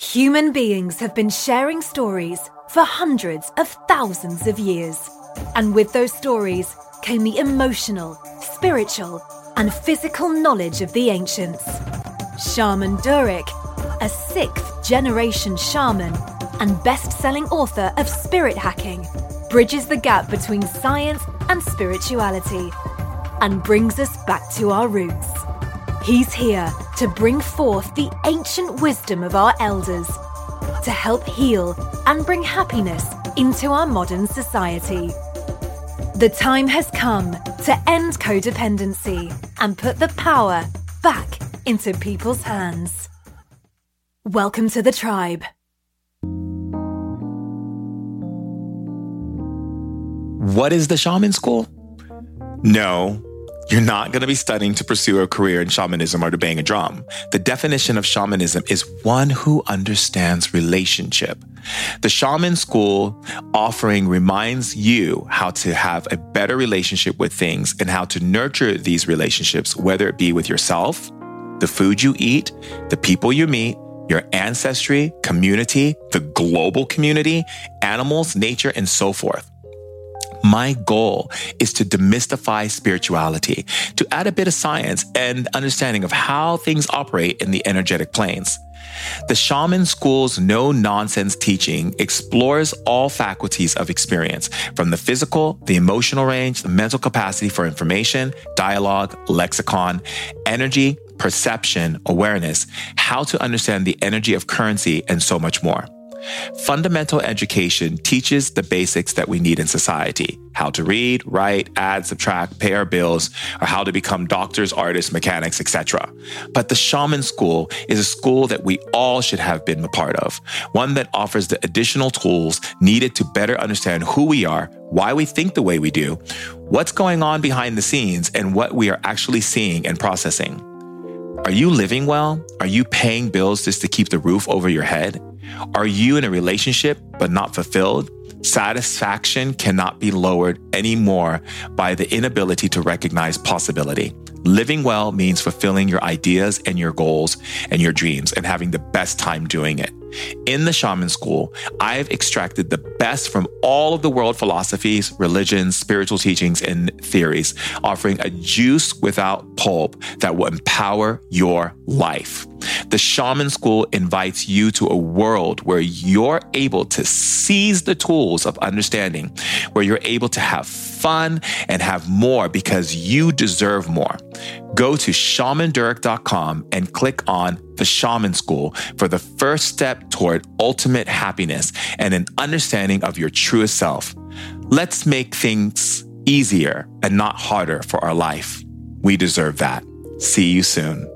Human beings have been sharing stories for hundreds of thousands of years. And with those stories came the emotional, spiritual, and physical knowledge of the ancients. Shaman Durek, a sixth generation shaman and best selling author of Spirit Hacking, bridges the gap between science and spirituality and brings us back to our roots. He's here to bring forth the ancient wisdom of our elders, to help heal and bring happiness into our modern society. The time has come to end codependency and put the power back into people's hands. Welcome to the tribe. What is the shaman school? No, you're not going to be studying to pursue a career in shamanism or to bang a drum. The definition of shamanism is one who understands relationship. The shaman school offering reminds you how to have a better relationship with things and how to nurture these relationships, whether it be with yourself, the food you eat, the people you meet, your ancestry, community, the global community, animals, nature, and so forth. My goal is to demystify spirituality, to add a bit of science and understanding of how things operate in the energetic planes. The Shaman School's no nonsense teaching explores all faculties of experience from the physical, the emotional range, the mental capacity for information, dialogue, lexicon, energy, perception, awareness, how to understand the energy of currency, and so much more. Fundamental education teaches the basics that we need in society how to read, write, add, subtract, pay our bills, or how to become doctors, artists, mechanics, etc. But the Shaman School is a school that we all should have been a part of, one that offers the additional tools needed to better understand who we are, why we think the way we do, what's going on behind the scenes, and what we are actually seeing and processing. Are you living well? Are you paying bills just to keep the roof over your head? Are you in a relationship but not fulfilled? Satisfaction cannot be lowered anymore by the inability to recognize possibility. Living well means fulfilling your ideas and your goals and your dreams and having the best time doing it. In the shaman school, I've extracted the best from all of the world philosophies, religions, spiritual teachings, and theories, offering a juice without pulp that will empower your life. The shaman school invites you to a world where you're able to seize the tools of understanding, where you're able to have fun and have more because you deserve more. Go to shamandurek.com and click on the Shaman School for the first step toward ultimate happiness and an understanding of your truest self. Let's make things easier and not harder for our life. We deserve that. See you soon.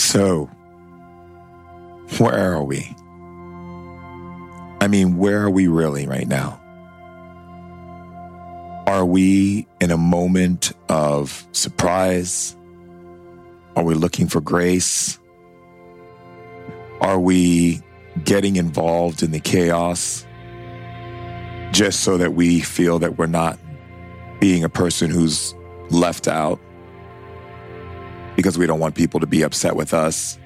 So, where are we? I mean, where are we really right now? Are we in a moment of surprise? Are we looking for grace? Are we getting involved in the chaos just so that we feel that we're not being a person who's left out because we don't want people to be upset with us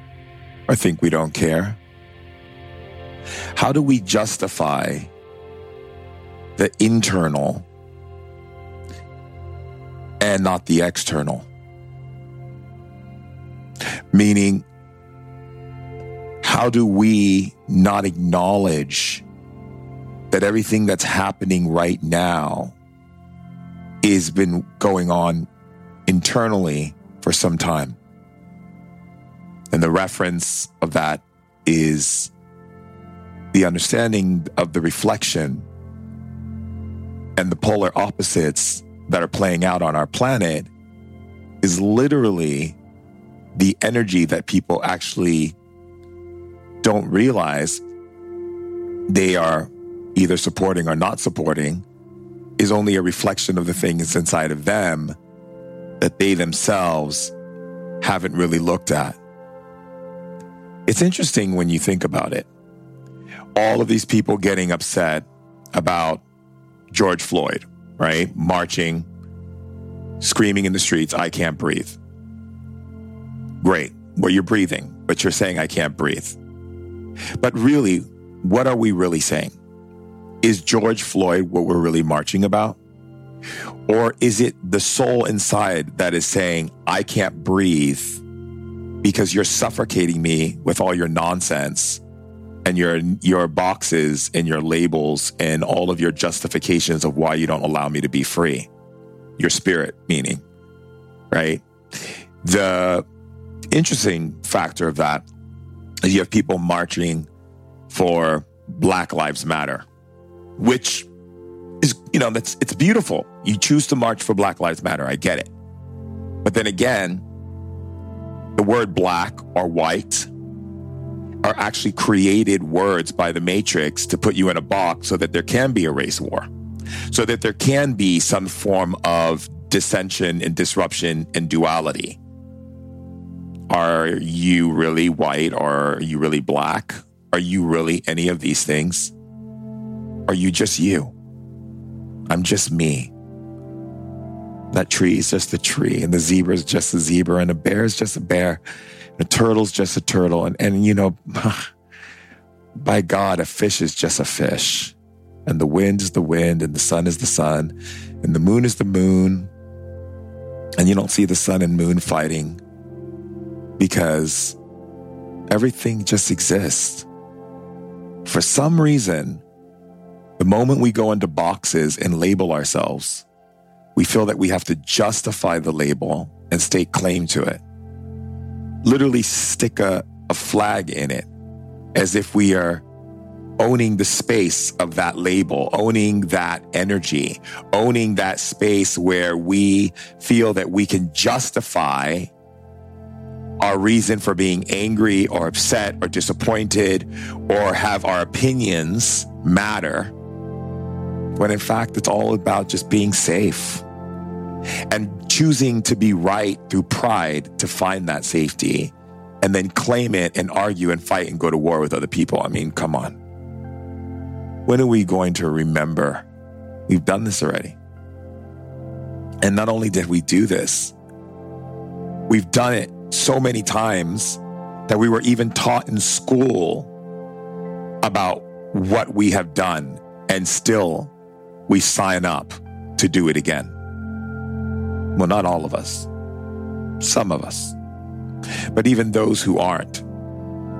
or think we don't care? How do we justify the internal and not the external? Meaning, how do we not acknowledge that everything that's happening right now has been going on internally for some time? And the reference of that is the understanding of the reflection and the polar opposites that are playing out on our planet is literally the energy that people actually don't realize they are either supporting or not supporting is only a reflection of the things inside of them that they themselves haven't really looked at. It's interesting when you think about it. All of these people getting upset about George Floyd, right? Marching, screaming in the streets, I can't breathe. Great. Well, you're breathing, but you're saying, I can't breathe. But really, what are we really saying? Is George Floyd what we're really marching about? Or is it the soul inside that is saying, I can't breathe because you're suffocating me with all your nonsense and your your boxes and your labels and all of your justifications of why you don't allow me to be free. Your spirit meaning, right? The interesting factor of that is you have people marching for Black Lives Matter, which is, you know, that's it's beautiful. You choose to march for Black Lives Matter. I get it. But then again, the word black or white are actually created words by the matrix to put you in a box so that there can be a race war, so that there can be some form of dissension and disruption and duality. Are you really white or are you really black? Are you really any of these things? Are you just you? I'm just me. That tree is just a tree, and the zebra is just a zebra, and a bear is just a bear, and a turtle's just a turtle. And, and you know, by God, a fish is just a fish. And the wind is the wind, and the sun is the sun, and the moon is the moon. And you don't see the sun and moon fighting because everything just exists. For some reason, the moment we go into boxes and label ourselves, we feel that we have to justify the label and stake claim to it. Literally stick a, a flag in it as if we are owning the space of that label, owning that energy, owning that space where we feel that we can justify our reason for being angry or upset or disappointed or have our opinions matter when in fact it's all about just being safe and choosing to be right through pride to find that safety and then claim it and argue and fight and go to war with other people. I mean, come on. When are we going to remember we've done this already? And not only did we do this, we've done it so many times that we were even taught in school about what we have done and still we sign up to do it again. Well, not all of us, some of us. But even those who aren't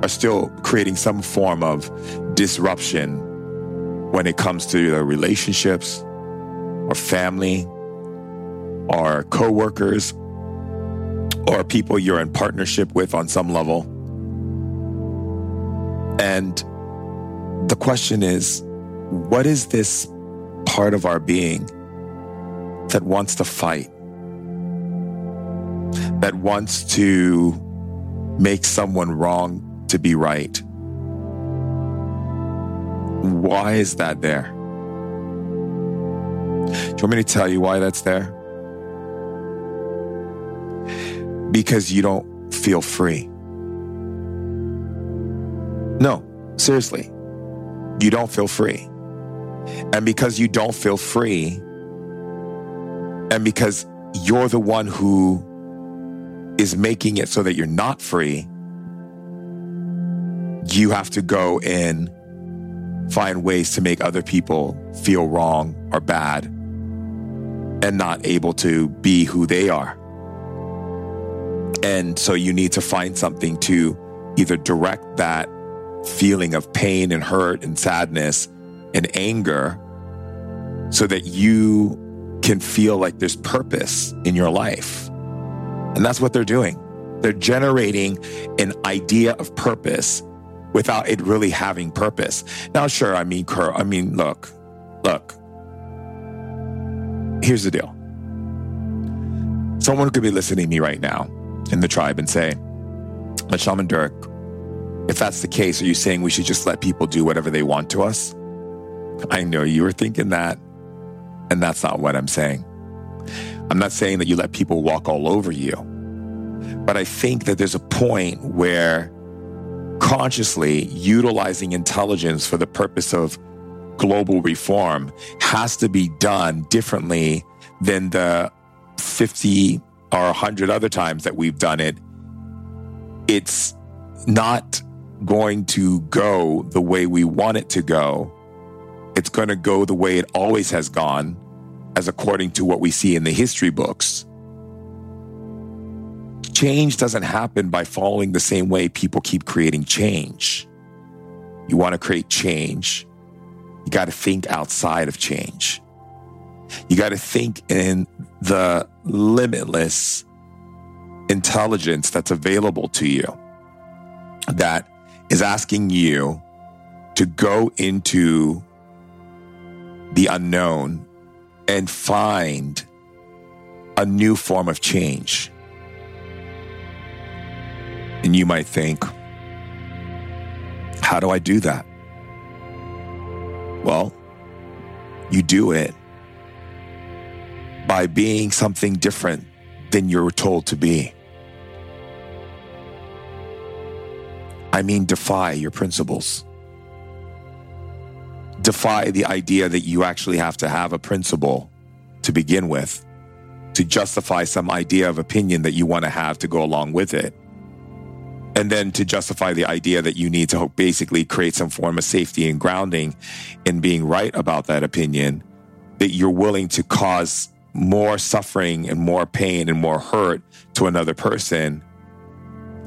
are still creating some form of disruption when it comes to their relationships or family or coworkers or people you're in partnership with on some level. And the question is, what is this part of our being that wants to fight, that wants to make someone wrong to be right. Why is that there? Do you want me to tell you why that's there? Because you don't feel free. No, seriously, you don't feel free. And because you don't feel free, and because you're the one who is making it so that you're not free, you have to go and find ways to make other people feel wrong or bad and not able to be who they are. And so you need to find something to either direct that feeling of pain and hurt and sadness and anger so that you can feel like there's purpose in your life. And that's what they're doing. They're generating an idea of purpose without it really having purpose. Now, sure, I mean, I mean, look, look. Here's the deal. Someone could be listening to me right now in the tribe and say, but Shaman Durek, if that's the case, are you saying we should just let people do whatever they want to us? I know you were thinking that, and that's not what I'm saying. I'm not saying that you let people walk all over you, but I think that there's a point where consciously utilizing intelligence for the purpose of global reform has to be done differently than the 50 or 100 other times that we've done it, it's not going to go the way we want it to go. It's going to go the way it always has gone, as according to what we see in the history books. Change doesn't happen by following the same way people keep creating change. You want to create change, you got to think outside of change. You got to think in the limitless intelligence that's available to you that is asking you to go into the unknown and find a new form of change. And you might think, how do I do that? Well, you do it by being something different than you're told to be. I mean, defy your principles. Defy the idea that you actually have to have a principle to begin with, to justify some idea of opinion that you want to have to go along with it. And then to justify the idea that you need to basically create some form of safety and grounding in being right about that opinion, that you're willing to cause more suffering and more pain and more hurt to another person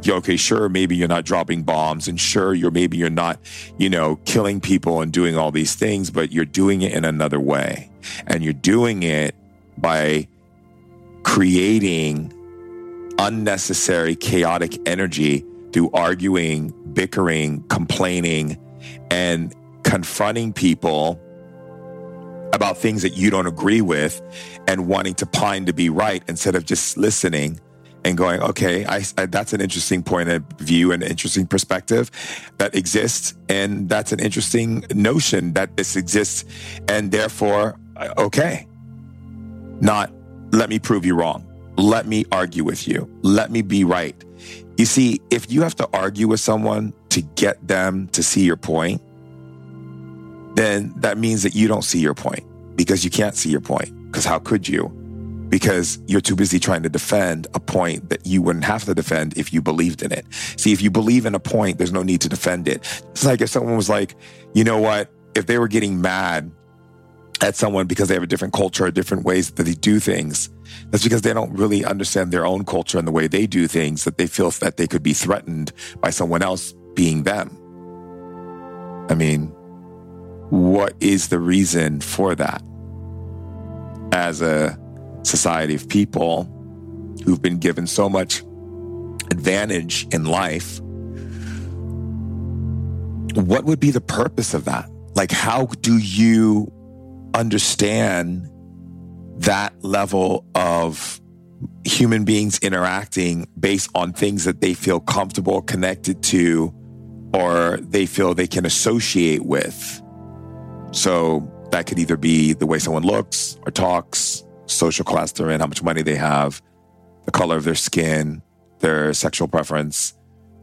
okay sure maybe you're not dropping bombs and sure you're maybe you're not you know killing people and doing all these things but you're doing it in another way. And you're doing it by creating unnecessary chaotic energy through arguing bickering complaining and confronting people about things that you don't agree with and wanting to pine to be right instead of just listening and going, okay, I, I, that's an interesting point of view and interesting perspective that exists. And that's an interesting notion that this exists. And therefore, okay, not let me prove you wrong. Let me argue with you. Let me be right. You see, if you have to argue with someone to get them to see your point, then that means that you don't see your point because you can't see your point. Because how could you? Because you're too busy trying to defend a point that you wouldn't have to defend if you believed in it. See, if you believe in a point, there's no need to defend it. It's like if someone was like, you know what? If they were getting mad at someone because they have a different culture or different ways that they do things, that's because they don't really understand their own culture and the way they do things, that they feel that they could be threatened by someone else being them. I mean, what is the reason for that? As a society of people who've been given so much advantage in life, what would be the purpose of that? Like, how do you understand that level of human beings interacting based on things that they feel comfortable, connected to, or they feel they can associate with? So that could either be the way someone looks or talks, social class they're in, how much money they have, the color of their skin, their sexual preference,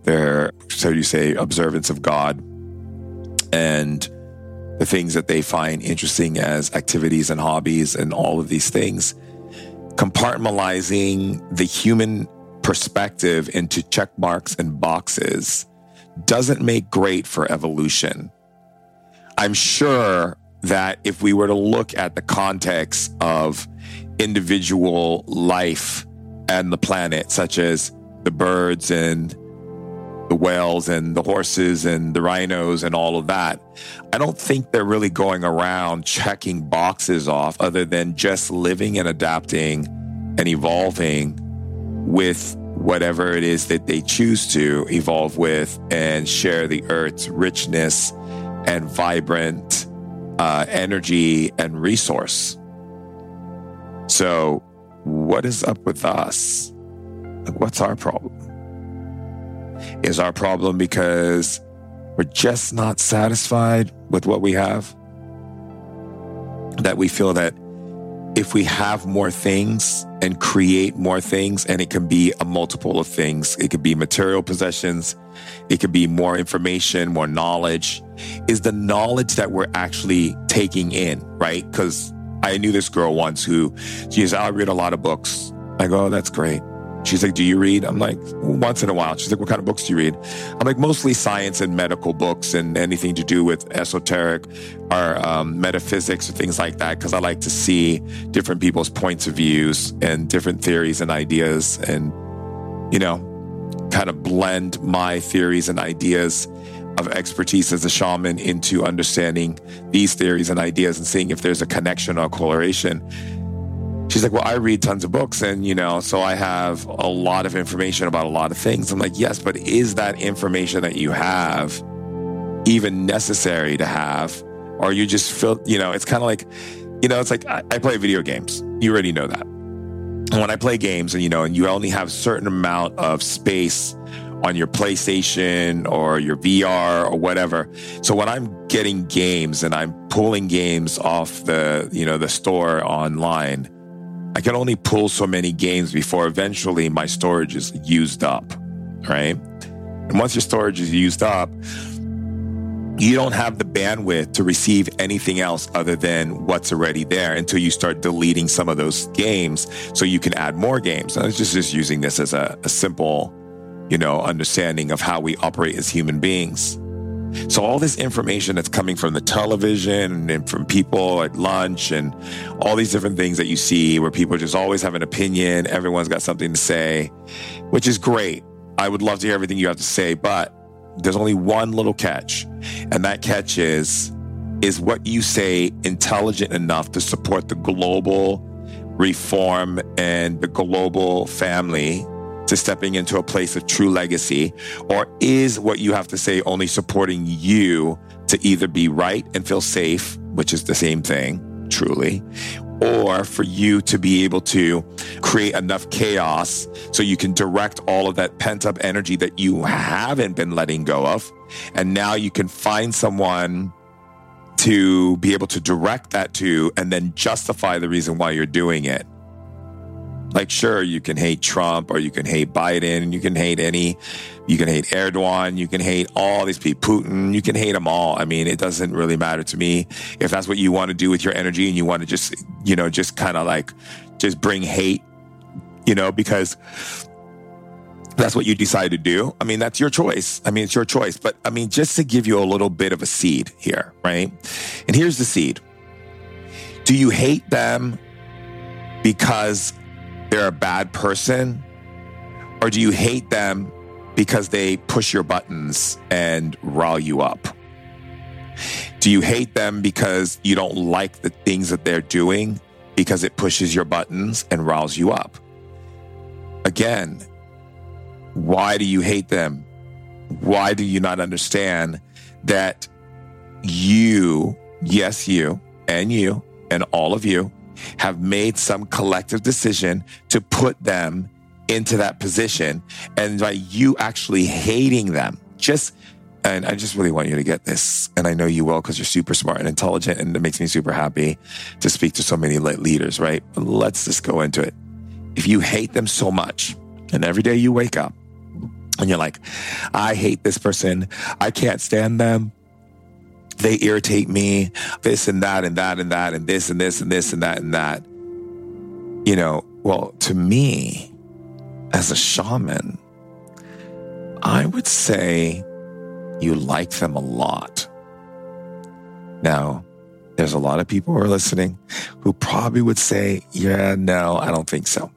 their, so you say, observance of God, and the things that they find interesting as activities and hobbies and all of these things. Compartmentalizing the human perspective into check marks and boxes doesn't make great for evolution. I'm sure that if we were to look at the context of individual life and the planet, such as the birds and the whales and the horses and the rhinos and all of that, I don't think they're really going around checking boxes off other than just living and adapting and evolving with whatever it is that they choose to evolve with and share the earth's richness and vibrant uh, energy and resource. So, what is up with us? what's our problem? Is our problem because we're just not satisfied with what we have? That we feel that if we have more things and create more things, and it can be a multiple of things, it could be material possessions, it could be more information, more knowledge, is the knowledge that we're actually taking in, right? Because I knew this girl once who she I read a lot of books. I go, oh, that's great. She's like, Do you read? I'm like, Once in a while. She's like, What kind of books do you read? I'm like, Mostly science and medical books and anything to do with esoteric or um, metaphysics or things like that, because I like to see different people's points of views and different theories and ideas and, you know, kind of blend my theories and ideas of expertise as a shaman into understanding these theories and ideas and seeing if there's a connection or correlation she's like, Well, I read tons of books and, you know, so I have a lot of information about a lot of things. I'm like, Yes, but is that information that you have even necessary to have? Or you just feel, you know, it's kind of like, you know, it's like I, I play video games. You already know that. And when I play games and, you know, and you only have certain amount of space on your PlayStation or your VR or whatever. So when I'm getting games and I'm pulling games off the, you know, the store online, I can only pull so many games before eventually my storage is used up, right? And once your storage is used up, you don't have the bandwidth to receive anything else other than what's already there until you start deleting some of those games so you can add more games. I was just, just using this as a, a simple, you know, understanding of how we operate as human beings. So all this information that's coming from the television and from people at lunch and all these different things that you see where people just always have an opinion, everyone's got something to say, which is great. I would love to hear everything you have to say, but there's only one little catch. And that catch is is what you say intelligent enough to support the global reform and the global family to stepping into a place of true legacy? Or is what you have to say only supporting you to either be right and feel safe, which is the same thing, truly, or for you to be able to create enough chaos so you can direct all of that pent up energy that you haven't been letting go of. And now you can find someone to be able to direct that to and then justify the reason why you're doing it. Like, sure, you can hate Trump or you can hate Biden, you can hate any, you can hate Erdogan, you can hate all these people, Putin, you can hate them all. I mean, it doesn't really matter to me. If that's what you want to do with your energy and you want to just, you know, just kind of like, just bring hate, you know, because that's what you decide to do. I mean, that's your choice. I mean, it's your choice. But I mean, just to give you a little bit of a seed here, right? And here's the seed. Do you hate them because they're a bad person? Or do you hate them because they push your buttons and rile you up? Do you hate them because you don't like the things that they're doing because it pushes your buttons and riles you up? Again, why do you hate them? Why do you not understand that you, yes, you, and you, and all of you have made some collective decision to put them into that position and by you actually hating them just and I just really want you to get this. And I know you will because you're super smart and intelligent. And it makes me super happy to speak to so many leaders, right? Let's just go into it. If you hate them so much, and every day you wake up and you're like, I hate this person, I can't stand them, they irritate me, this and that and that and that and this and this and this and that and that. You know, well, to me, as a shaman, I would say you like them a lot. Now, there's a lot of people who are listening who probably would say, yeah, no, I don't think so.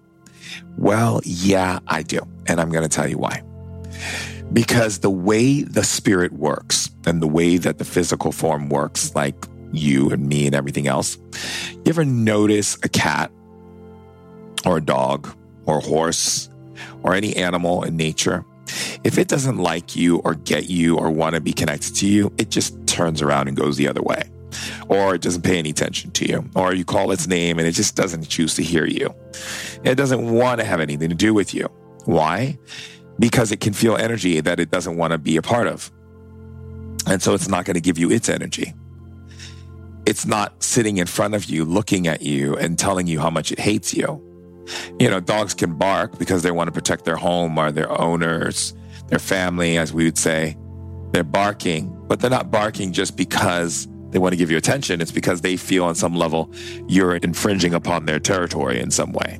Well, yeah, I do. And I'm going to tell you why. Because the way the spirit works and the way that the physical form works, like you and me and everything else, you ever notice a cat or a dog or a horse or any animal in nature? If it doesn't like you or get you or want to be connected to you, it just turns around and goes the other way. Or it doesn't pay any attention to you. Or you call its name and it just doesn't choose to hear you. It doesn't want to have anything to do with you. Why? Because it can feel energy that it doesn't want to be a part of. And so it's not going to give you its energy. it's not sitting in front of you, looking at you and telling you how much it hates you. You know, dogs can bark because they want to protect their home or their owners, their family, as we would say. They're barking, but they're not barking just because they want to give you attention. It's because they feel on some level you're infringing upon their territory in some way.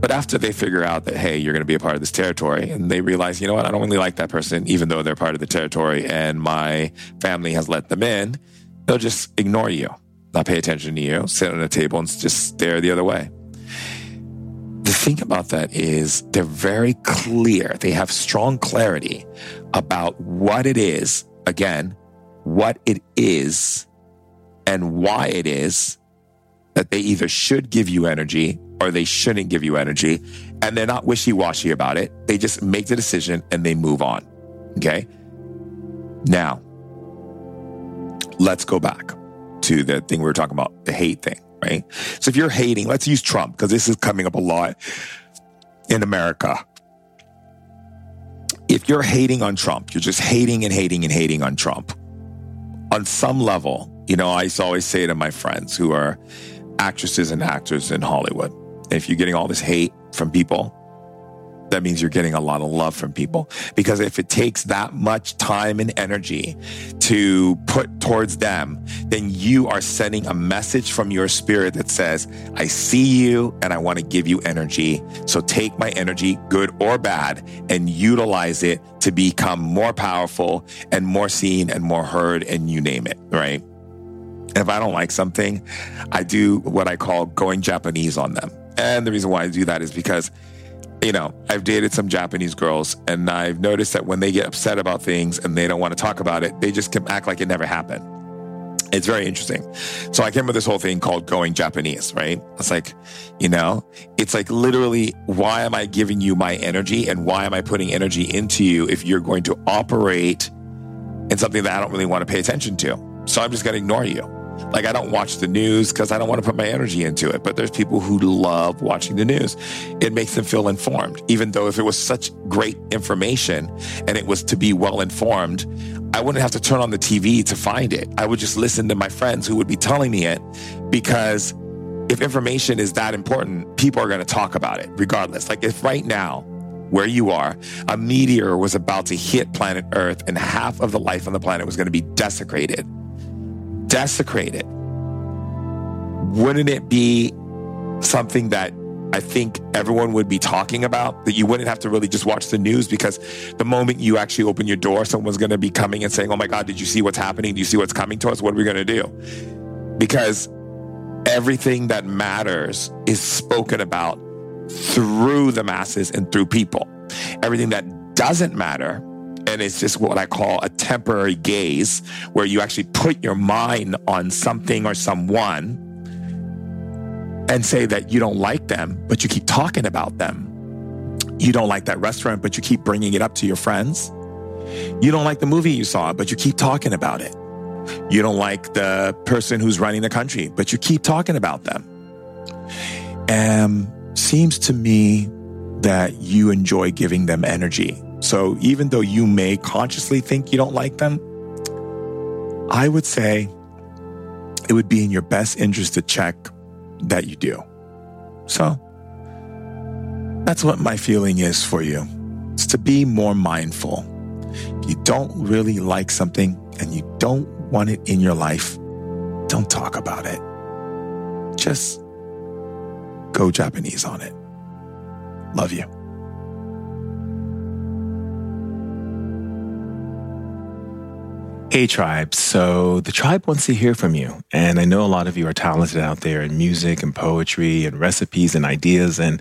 But after they figure out that, hey, you're going to be a part of this territory, and they realize, you know what, I don't really like that person, even though they're part of the territory and my family has let them in, they'll just ignore you, not pay attention to you, sit on a table and just stare the other way. The thing about that is they're very clear. They have strong clarity about what it is, again, what it is and why it is that they either should give you energy or they shouldn't give you energy. And they're not wishy washy about it. They just make the decision and they move on. Okay. Now, let's go back to the thing we were talking about the hate thing, right? So if you're hating, let's use Trump because this is coming up a lot in America. If you're hating on Trump, you're just hating and hating and hating on Trump. On some level, you know, I always say to my friends who are actresses and actors in Hollywood, if you're getting all this hate from people, that means you're getting a lot of love from people. Because if it takes that much time and energy to put towards them, then you are sending a message from your spirit that says, I see you and I want to give you energy. So take my energy, good or bad, and utilize it to become more powerful and more seen and more heard and you name it, right? If I don't like something, I do what I call going Japanese on them. And the reason why I do that is because, you know, I've dated some Japanese girls and I've noticed that when they get upset about things and they don't want to talk about it, they just can act like it never happened. It's very interesting. So I came up with this whole thing called going Japanese, right? It's like, you know, it's like literally, why am I giving you my energy and why am I putting energy into you if you're going to operate in something that I don't really want to pay attention to? So I'm just going to ignore you. Like I don't watch the news because I don't want to put my energy into it. But there's people who love watching the news. It makes them feel informed, even though if it was such great information and it was to be well informed, I wouldn't have to turn on the TV to find it. I would just listen to my friends who would be telling me it because if information is that important, people are going to talk about it regardless. Like if right now, where you are, a meteor was about to hit planet Earth and half of the life on the planet was going to be desecrated desecrated, wouldn't it be something that I think everyone would be talking about that you wouldn't have to really just watch the news because the moment you actually open your door, someone's going to be coming and saying, Oh my God, did you see what's happening? Do you see what's coming to us? What are we going to do? Because everything that matters is spoken about through the masses and through people. Everything that doesn't matter and it's just what I call a temporary gaze, where you actually put your mind on something or someone and say that you don't like them, but you keep talking about them. You don't like that restaurant, but you keep bringing it up to your friends. You don't like the movie you saw, but you keep talking about it. You don't like the person who's running the country, but you keep talking about them. And seems to me that you enjoy giving them energy so even though you may consciously think you don't like them, I would say it would be in your best interest to check that you do. So that's what my feeling is for you. It's to be more mindful. If you don't really like something and you don't want it in your life, don't talk about it. Just go Japanese on it. Love you. Hey, tribe. So the tribe wants to hear from you. And I know a lot of you are talented out there in music and poetry and recipes and ideas and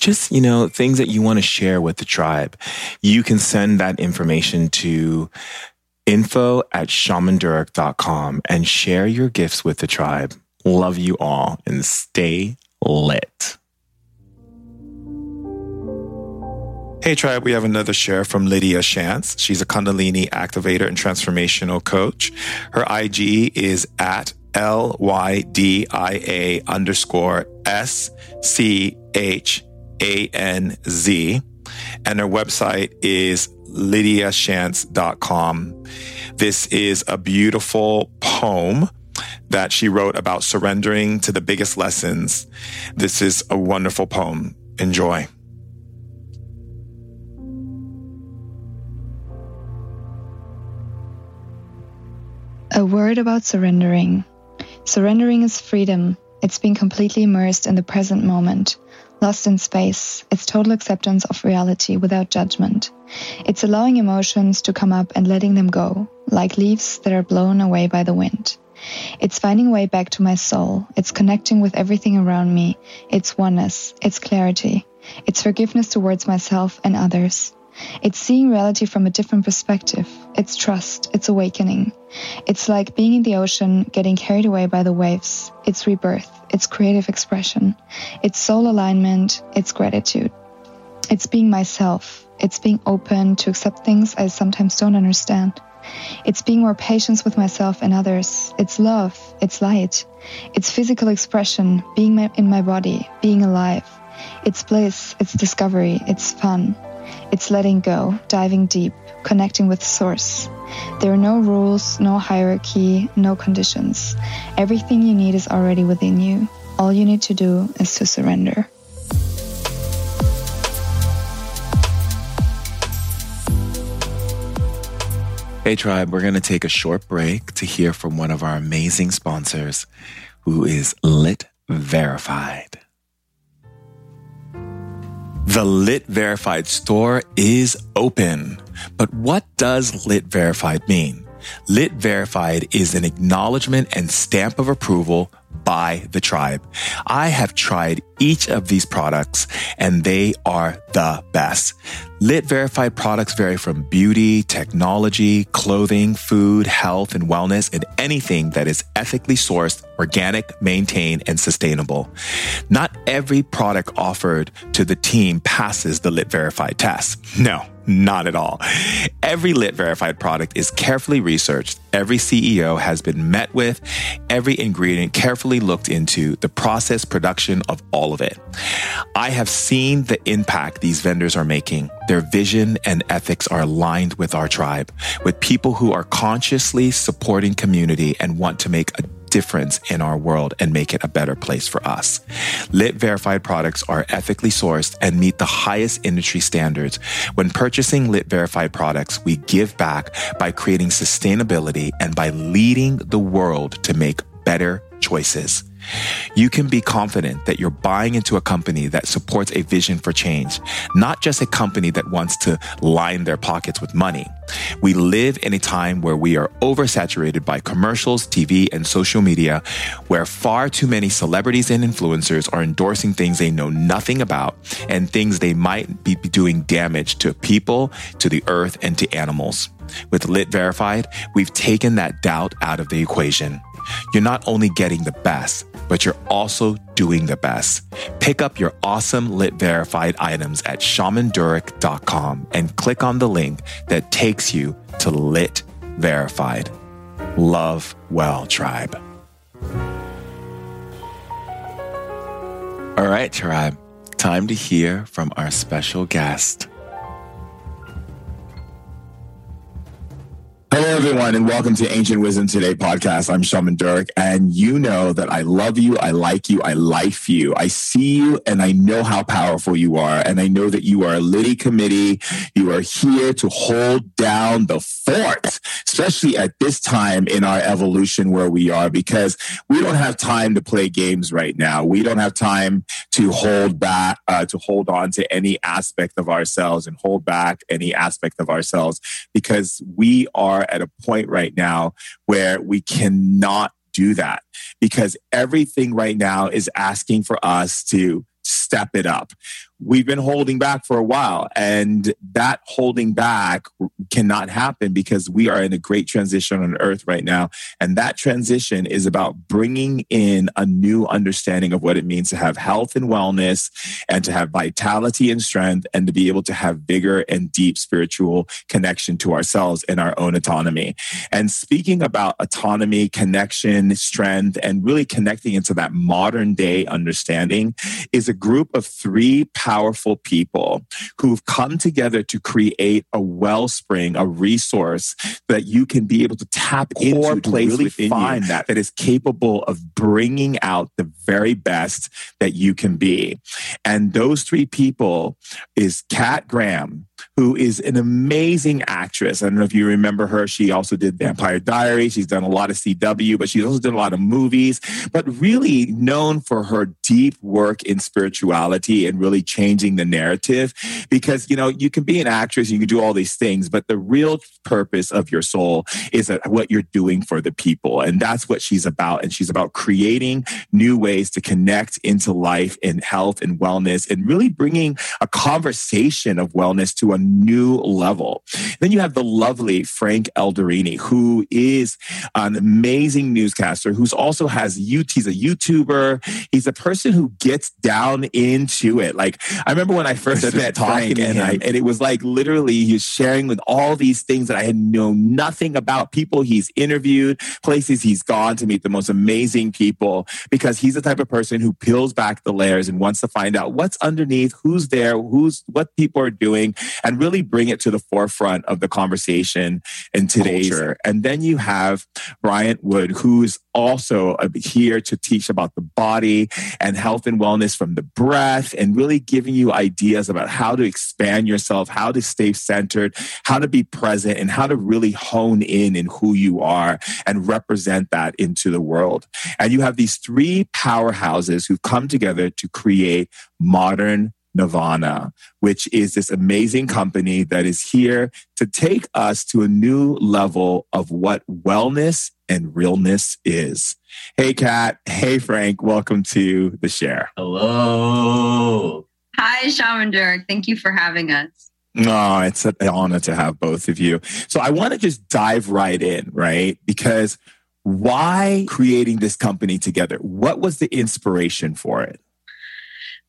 just, you know, things that you want to share with the tribe. You can send that information to info at shamandurek.com and share your gifts with the tribe. Love you all and stay lit. Hey, tribe, we have another share from Lydia Schanz. She's a Kundalini activator and transformational coach. Her IG is at L Y D I A underscore S C H A N Z. And her website is lydiaschanz.com. This is a beautiful poem that she wrote about surrendering to the biggest lessons. This is a wonderful poem. Enjoy. A word about surrendering. Surrendering is freedom. It's being completely immersed in the present moment, lost in space. It's total acceptance of reality without judgment. It's allowing emotions to come up and letting them go, like leaves that are blown away by the wind. It's finding a way back to my soul. It's connecting with everything around me. It's oneness. It's clarity. It's forgiveness towards myself and others. It's seeing reality from a different perspective. It's trust. It's awakening. It's like being in the ocean, getting carried away by the waves. It's rebirth. It's creative expression. It's soul alignment. It's gratitude. It's being myself. It's being open to accept things I sometimes don't understand. It's being more patient with myself and others. It's love. It's light. It's physical expression, being in my body, being alive. It's bliss. It's discovery. It's fun. It's letting go, diving deep, connecting with source. There are no rules, no hierarchy, no conditions. Everything you need is already within you. All you need to do is to surrender. Hey, Tribe, we're going to take a short break to hear from one of our amazing sponsors, who is Lit Verified. The Lit Verified store is open. But what does Lit Verified mean? Lit Verified is an acknowledgement and stamp of approval by the tribe. I have tried each of these products and they are the best. Lit verified products vary from beauty, technology, clothing, food, health, and wellness, and anything that is ethically sourced, organic, maintained, and sustainable. Not every product offered to the team passes the Lit verified test. No. Not at all. Every lit verified product is carefully researched. Every CEO has been met with, every ingredient carefully looked into, the process, production of all of it. I have seen the impact these vendors are making. Their vision and ethics are aligned with our tribe, with people who are consciously supporting community and want to make a difference in our world and make it a better place for us. Lit verified products are ethically sourced and meet the highest industry standards. When purchasing Lit verified products, we give back by creating sustainability and by leading the world to make better choices. You can be confident that you're buying into a company that supports a vision for change, not just a company that wants to line their pockets with money. We live in a time where we are oversaturated by commercials, TV, and social media, where far too many celebrities and influencers are endorsing things they know nothing about and things they might be doing damage to people, to the earth, and to animals. With Lit Verified, we've taken that doubt out of the equation. You're not only getting the best, but you're also doing the best. Pick up your awesome Lit Verified items at shamandurek.com and click on the link that takes you to Lit Verified. Love Well Tribe. All right, Tribe, time to hear from our special guest. Everyone, and welcome to Ancient Wisdom Today podcast. I'm Shaman Durek, and you know that I love you, I like you, I life you. I see you, and I know how powerful you are, and I know that you are a Liddy committee. You are here to hold down the fort, especially at this time in our evolution where we are, because we don't have time to play games right now. We don't have time to hold back, uh, to hold on to any aspect of ourselves and hold back any aspect of ourselves, because we are at a point right now where we cannot do that because everything right now is asking for us to step it up we've been holding back for a while and that holding back cannot happen because we are in a great transition on earth right now and that transition is about bringing in a new understanding of what it means to have health and wellness and to have vitality and strength and to be able to have vigor and deep spiritual connection to ourselves and our own autonomy. And speaking about autonomy connection strength and really connecting into that modern day understanding is a group of three powerful people who've come together to create a wellspring, a resource that you can be able to tap into to really find you. that that is capable of bringing out the very best that you can be. And those three people is Kat Graham, who is an amazing actress. I don't know if you remember her. She also did Vampire Diaries. She's done a lot of CW, but she's also done a lot of movies, but really known for her deep work in spirituality and really changing the narrative. Because, you know, you can be an actress, you can do all these things, but the real purpose of your soul is what you're doing for the people. And that's what she's about. And she's about creating new ways to connect into life and health and wellness and really bringing a conversation of wellness to a new level. Then you have the lovely Frank Elaridi, who is an amazing newscaster who's also has UT. He's a YouTuber. He's a person who gets down into it. Like I remember when I first met talking and, I, and it was like literally he's sharing with all these things that I had known nothing about. People he's interviewed, places he's gone to meet the most amazing people because he's the type of person who peels back the layers and wants to find out what's underneath, who's there, who's what people are doing, and really bring it to the forefront of the conversation in today's. Culture. And then you have Bryant Wood, who's also here to teach about the body and health and wellness from the breath and really giving you ideas about how to expand yourself, how to stay centered, how to be present, and how to really hone in in who you are and represent that into the world. And you have these three powerhouses who've come together to create modern Nirvana, which is this amazing company that is here to take us to a new level of what wellness and realness is. Hey, Kat. Hey, Frank. Welcome to the share. Hello. Hi, Shaman Durek. Thank you for having us. Oh, it's an honor to have both of you. So I want to just dive right in, right? Because why creating this company together? What was the inspiration for it?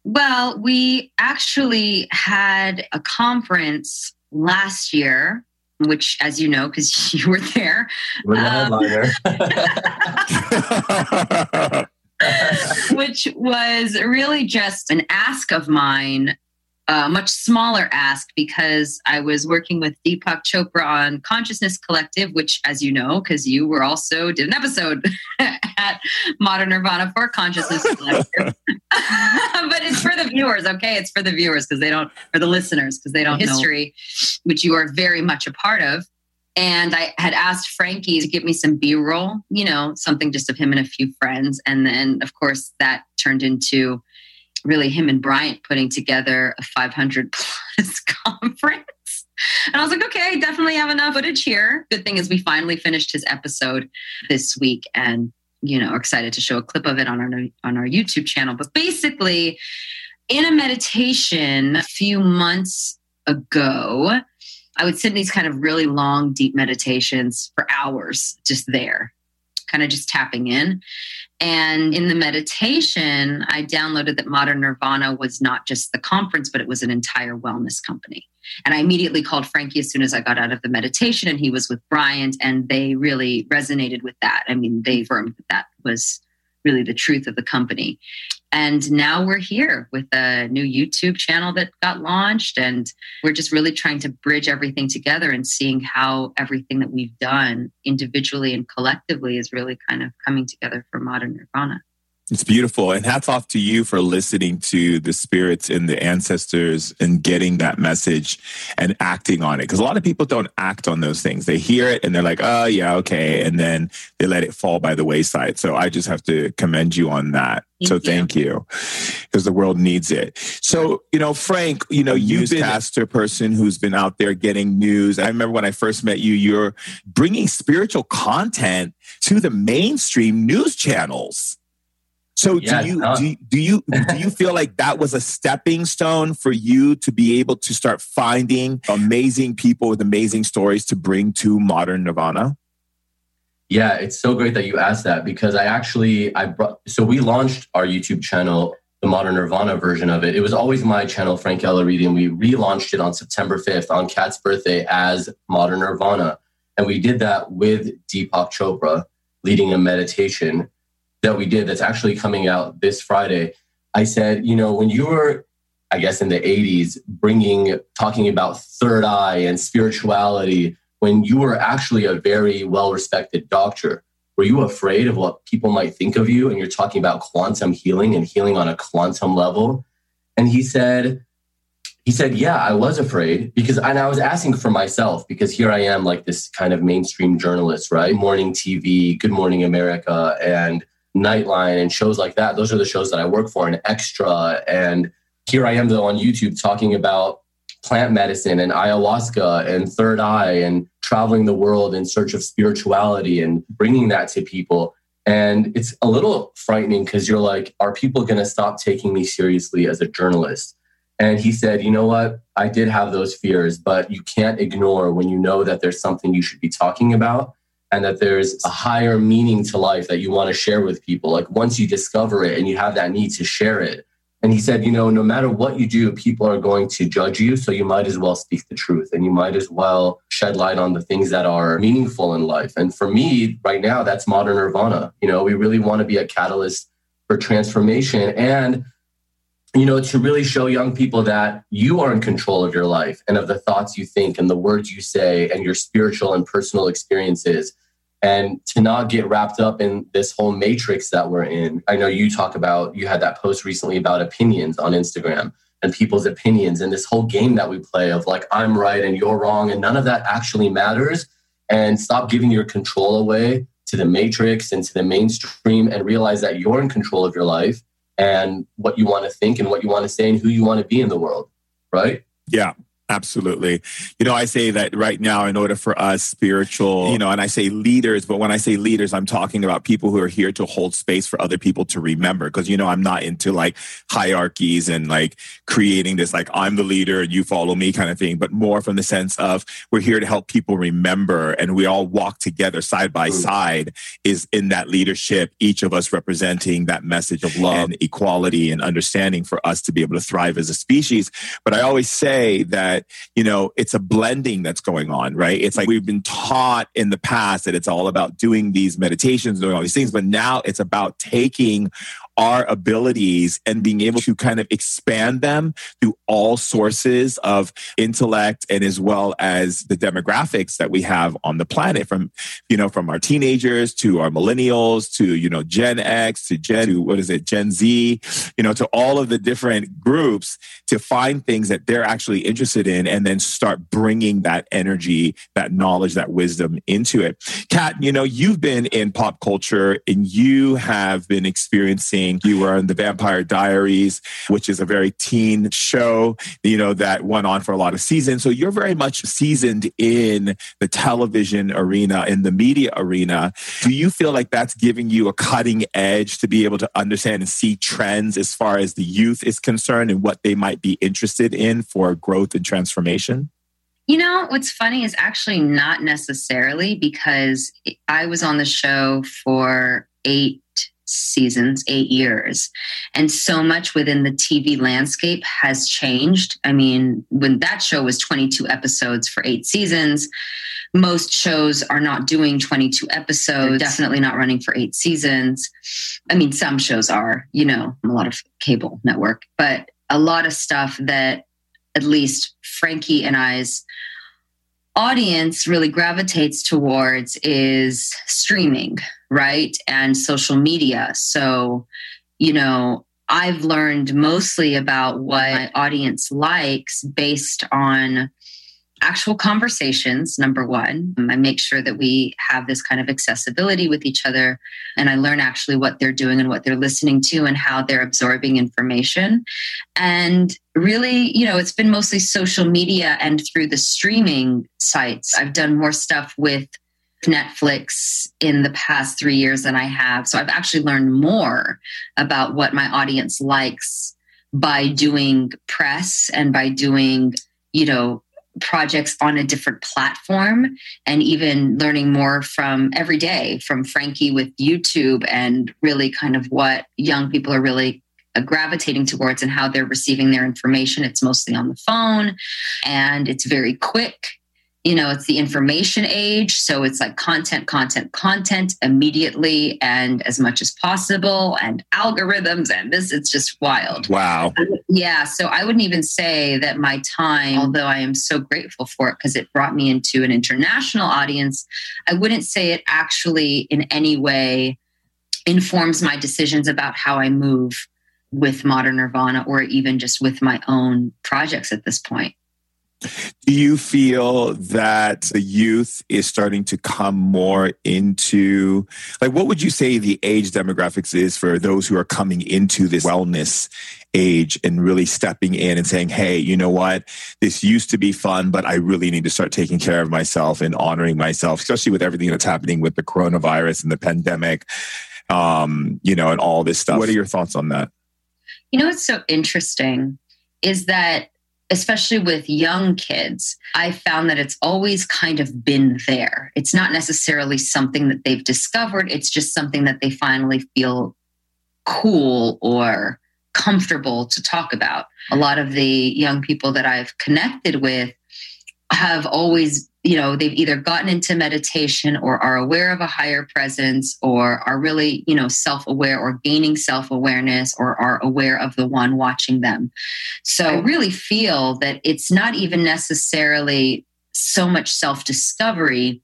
Well, we actually had a conference last year, which, as you know, because you were there. Um, which was really just an ask of mine a much smaller ask because I was working with Deepak Chopra on Consciousness Collective, which, as you know, because you were also did an episode at Modern Nirvana for Consciousness Collective. but it's for the viewers, okay? It's for the viewers because they don't, or the listeners because they don't history, which you are very much a part of. And I had asked Frankie to give me some B roll, you know, something just of him and a few friends. And then, of course, that turned into really him and Bryant putting together a 500 plus conference. And I was like, okay, I definitely have enough footage here. Good thing is we finally finished his episode this week and you know, excited to show a clip of it on our on our YouTube channel. But basically, in a meditation a few months ago, I would sit in these kind of really long, deep meditations for hours, just there, kind of just tapping in. And in the meditation, I downloaded that Modern Nirvana was not just the conference, but it was an entire wellness company. And I immediately called Frankie as soon as I got out of the meditation, and he was with Bryant, and they really resonated with that. I mean, they affirmed that that was really the truth of the company. And now we're here with a new YouTube channel that got launched. And we're just really trying to bridge everything together and seeing how everything that we've done individually and collectively is really kind of coming together for modern nirvana. It's beautiful. And hats off to you for listening to the spirits and the ancestors and getting that message and acting on it. Because a lot of people don't act on those things. They hear it and they're like, oh, yeah, okay. And then they let it fall by the wayside. So I just have to commend you on that. Thank so you. thank you because the world needs it. So, you know, Frank, you know, you've been a person who's been out there getting news. I remember when I first met you, you're bringing spiritual content to the mainstream news channels. So yeah, do you no. do, do you do you feel like that was a stepping stone for you to be able to start finding amazing people with amazing stories to bring to modern Nirvana? Yeah, it's so great that you asked that because I actually I brought so we launched our YouTube channel, the Modern Nirvana version of it. It was always my channel, Frank Elaridi, and we relaunched it on September 5th on Kat's birthday as Modern Nirvana. And we did that with Deepak Chopra leading a meditation that we did that's actually coming out this Friday. I said, you know, when you were I guess in the 80s, bringing, talking about third eye and spirituality when you were actually a very well respected doctor? Were you afraid of what people might think of you? And you're talking about quantum healing and healing on a quantum level. And he said, he said, Yeah, I was afraid because, and I was asking for myself because here I am, like this kind of mainstream journalist, right? Morning TV, Good Morning America, and Nightline, and shows like that. Those are the shows that I work for, and Extra. And here I am, though, on YouTube talking about plant medicine and ayahuasca and third eye and traveling the world in search of spirituality and bringing that to people. And it's a little frightening because you're like, are people going to stop taking me seriously as a journalist? And he said, you know what? I did have those fears, but you can't ignore when you know that there's something you should be talking about and that there's a higher meaning to life that you want to share with people. Like once you discover it and you have that need to share it, and he said, you know, no matter what you do, people are going to judge you. So you might as well speak the truth and you might as well shed light on the things that are meaningful in life. And for me, right now, that's modern nirvana. You know, we really want to be a catalyst for transformation and, you know, to really show young people that you are in control of your life and of the thoughts you think and the words you say and your spiritual and personal experiences and to not get wrapped up in this whole matrix that we're in. I know you talk about, you had that post recently about opinions on Instagram and people's opinions and this whole game that we play of like, I'm right and you're wrong, and none of that actually matters. And stop giving your control away to the matrix and to the mainstream and realize that you're in control of your life and what you want to think and what you want to say and who you want to be in the world. Right? Yeah. Absolutely. You know, I say that right now, in order for us spiritual, you know, and I say leaders, but when I say leaders, I'm talking about people who are here to hold space for other people to remember. Cause, you know, I'm not into like hierarchies and like creating this, like, I'm the leader and you follow me kind of thing, but more from the sense of we're here to help people remember and we all walk together side by side is in that leadership, each of us representing that message of love and equality and understanding for us to be able to thrive as a species. But I always say that that, you know, it's a blending that's going on, right? It's like mm-hmm. we've been taught in the past that it's all about doing these meditations, doing all these things, but now it's about taking our abilities and being able to kind of expand them through all sources of intellect and as well as the demographics that we have on the planet from you know from our teenagers to our millennials to you know gen x to gen to what is it gen z you know to all of the different groups to find things that they're actually interested in and then start bringing that energy that knowledge that wisdom into it. Kat you know you've been in pop culture and you have been experiencing you were in The Vampire Diaries, which is a very teen show, you know, that went on for a lot of seasons. So you're very much seasoned in the television arena, in the media arena. Do you feel like that's giving you a cutting edge to be able to understand and see trends as far as the youth is concerned and what they might be interested in for growth and transformation? You know, what's funny is actually not necessarily because I was on the show for eight seasons, eight years. And so much within the TV landscape has changed. I mean, when that show was 22 episodes for eight seasons, most shows are not doing 22 episodes, definitely not running for eight seasons. I mean, some shows are, you know, a lot of cable network, but a lot of stuff that at least Frankie and I's audience really gravitates towards is streaming, right? And social media. So, you know, I've learned mostly about what my audience likes based on actual conversations number one. Um, I make sure that we have this kind of accessibility with each other and i learn actually what they're doing and what they're listening to and how they're absorbing information. And really you know it's been mostly social media and through the streaming sites. I've done more stuff with Netflix in the past three years than I have. So I've actually learned more about what my audience likes by doing press and by doing, you know, projects on a different platform and even learning more from every day from Frankie with YouTube and really kind of what young people are really uh, gravitating towards and how they're receiving their information. It's mostly on the phone and it's very quick you know, it's the information age. So it's like content, content, content immediately and as much as possible and algorithms and this, it's just wild. Wow. Yeah. So I wouldn't even say that my time, although I am so grateful for it because it brought me into an international audience, I wouldn't say it actually in any way informs my decisions about how I move with modern nirvana or even just with my own projects at this point. Do you feel that the youth is starting to come more into, like, what would you say the age demographics is for those who are coming into this wellness age and really stepping in and saying, hey, you know what? This used to be fun, but I really need to start taking care of myself and honoring myself, especially with everything that's happening with the coronavirus and the pandemic, um, you know, and all this stuff. What are your thoughts on that? You know, what's so interesting is that especially with young kids, I found that it's always kind of been there. It's not necessarily something that they've discovered, it's just something that they finally feel cool or comfortable to talk about. A lot of the young people that I've connected with have always you know they've either gotten into meditation or are aware of a higher presence or are really you know self-aware or gaining self-awareness or are aware of the one watching them. So i really feel that it's not even necessarily so much self-discovery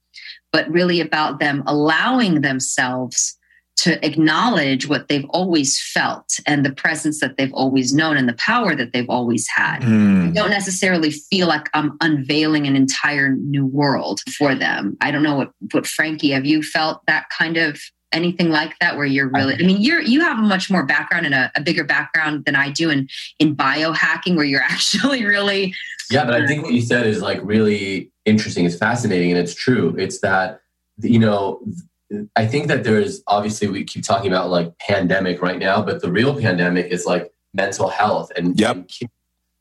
but really about them allowing themselves to acknowledge what they've always felt and the presence that they've always known and the power that they've always had. Mm. I don't necessarily feel like I'm unveiling an entire new world for them. I don't know what, what Frankie, have you felt that kind of anything like that where you're really i mean you're you have a much more background and a, a bigger background than i do in in biohacking where you're actually really yeah but i think what you said is like really interesting it's fascinating and it's true it's that you know I think that there's obviously we keep talking about like pandemic right now, but the real pandemic is like mental health and, yep. and,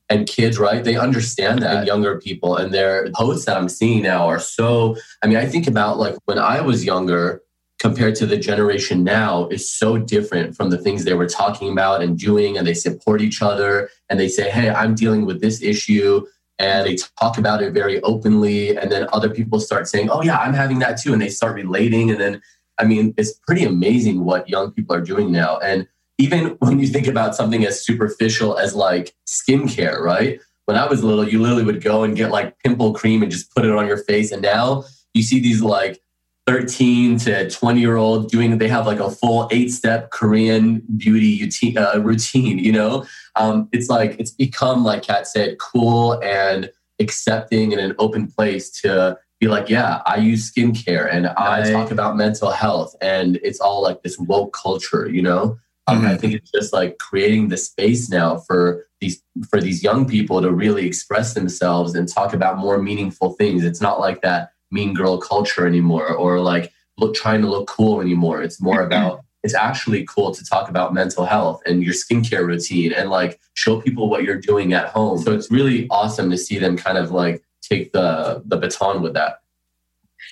and kids, right? They understand that and younger people and their posts that I'm seeing now are so I mean, I think about like when I was younger compared to the generation now is so different from the things they were talking about and doing and they support each other and they say, Hey, I'm dealing with this issue and they talk about it very openly and then other people start saying oh yeah i'm having that too and they start relating and then i mean it's pretty amazing what young people are doing now and even when you think about something as superficial as like skincare right? When i was little you literally would go and get like pimple cream and just put it on your face and now you see these like 13 to 20 year old doing they have like a full eight step korean beauty uh, routine you know um, it's like it's become like kat said cool and accepting and an open place to be like yeah i use skincare and i talk about mental health and it's all like this woke culture you know um, mm-hmm. i think it's just like creating the space now for these for these young people to really express themselves and talk about more meaningful things it's not like that mean girl culture anymore or like look trying to look cool anymore. It's more mm-hmm. about it's actually cool to talk about mental health and your skincare routine and like show people what you're doing at home. So it's really awesome to see them kind of like take the the baton with that.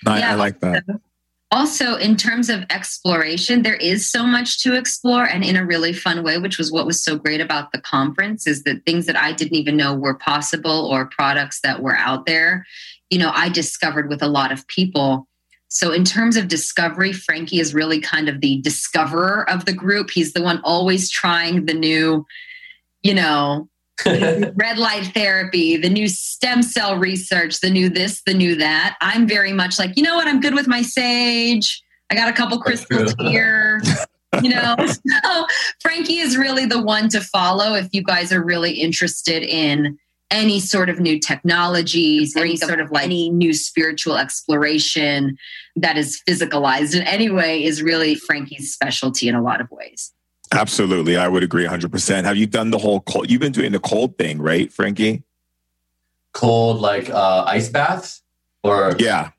I, yeah. I like that. Also, in terms of exploration, there is so much to explore and in a really fun way, which was what was so great about the conference is that things that I didn't even know were possible or products that were out there you know, I discovered with a lot of people. So, in terms of discovery, Frankie is really kind of the discoverer of the group. He's the one always trying the new, you know, red light therapy, the new stem cell research, the new this, the new that. I'm very much like, you know what? I'm good with my sage. I got a couple crystals here. you know, so Frankie is really the one to follow if you guys are really interested in any sort of new technologies, any sort of like any new spiritual exploration that is physicalized in any way is really Frankie's specialty in a lot of ways. Absolutely. I would agree 100%. Have you done the whole cold? You've been doing the cold thing, right, Frankie? Cold, like uh, ice baths? Or yeah.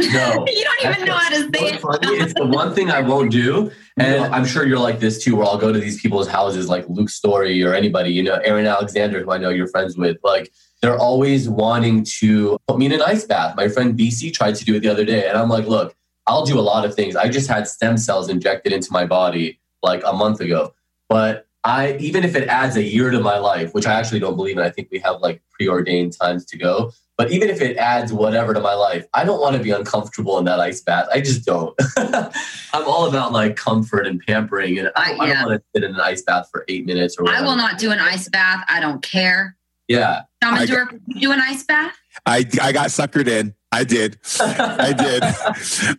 No. you don't even know how to say it. it's the one thing I won't do. And I'm sure you're like this too, where I'll go to these people's houses like Luke Story or anybody, you know, Aaron Alexander, who I know you're friends with. Like they're always wanting to put me in an ice bath. My friend BC tried to do it the other day. And I'm like, look, I'll do a lot of things. I just had stem cells injected into my body like a month ago. But I even if it adds a year to my life, which I actually don't believe in, I think we have like preordained times to go. But even if it adds whatever to my life, I don't want to be uncomfortable in that ice bath. I just don't. I'm all about like comfort and pampering, and I, I, yeah. don't want to sit in an ice bath for eight minutes or. Whatever. I will not do an ice bath. I don't care. Yeah. Shaman Durek, do an ice bath? I I got suckered in. I did. I did.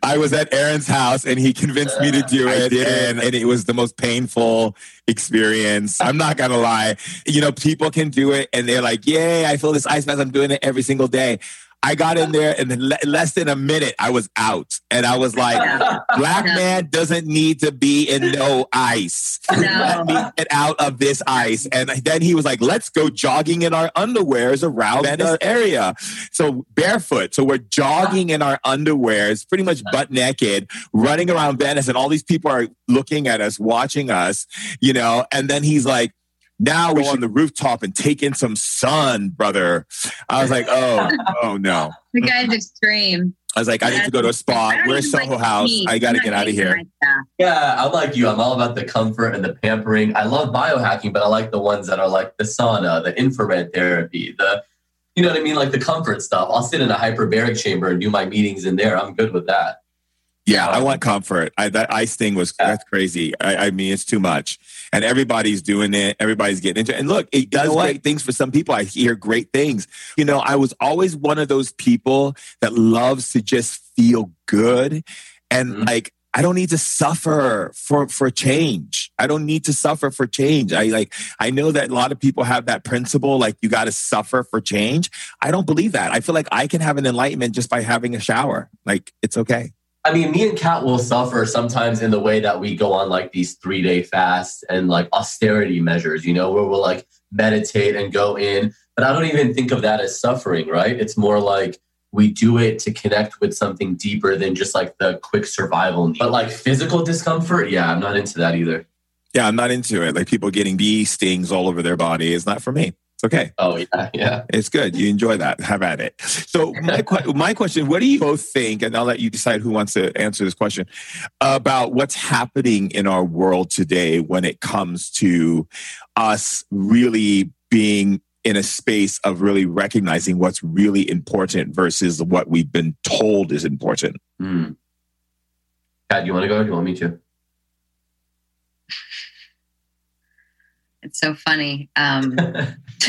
I was at Aaron's house and he convinced me to do it. And, and, it was the most painful experience. I'm not going to lie. You know, people can do it and they're like, yay, I feel this ice bath. I'm doing it every single day. I got in there and in less than a minute, I was out. And I was like, black man doesn't need to be in no ice. No. Let me get out of this ice. And then he was like, let's go jogging in our underwears around Venice area. So barefoot. So we're jogging in our underwears, pretty much butt naked, running around Venice. And all these people are looking at us, watching us, you know. And then he's like, now we're on the rooftop and take in some sun, brother. I was like, oh, oh no. The guy's extreme. I was like, I need to go to a spot. Where's Soho like House? I got to get out of here. Yeah, I'm like you. I'm all about the comfort and the pampering. I love biohacking, but I like the ones that are like the sauna, the infrared therapy, the, you know what I mean? Like the comfort stuff. I'll sit in a hyperbaric chamber and do my meetings in there. I'm good with that. Yeah, I want comfort. I, that ice thing was yeah. that's crazy. I, I, mean, it's too much, and everybody's doing it. Everybody's getting into it. And look, it does you know great things for some people. I hear great things. You know, I was always one of those people that loves to just feel good, and mm-hmm. like I don't need to suffer for for change. I don't need to suffer for change. I like I know that a lot of people have that principle like you got to suffer for change. I don't believe that. I feel like I can have an enlightenment just by having a shower. Like it's okay. I mean, me and Kat will suffer sometimes in the way that we go on like these three day fasts and like austerity measures, you know, where we'll like meditate and go in. But I don't even think of that as suffering, right? It's more like we do it to connect with something deeper than just like the quick survival need. But like physical discomfort, yeah, I'm not into that either. Yeah, I'm not into it. Like people getting bee stings all over their body is not for me. It's okay. Oh yeah, yeah. It's good. You enjoy that. Have at it. So my my question: What do you both think? And I'll let you decide who wants to answer this question about what's happening in our world today when it comes to us really being in a space of really recognizing what's really important versus what we've been told is important. Mm. Kat, you want to go? Or do you want me to? It's so funny. Um, no,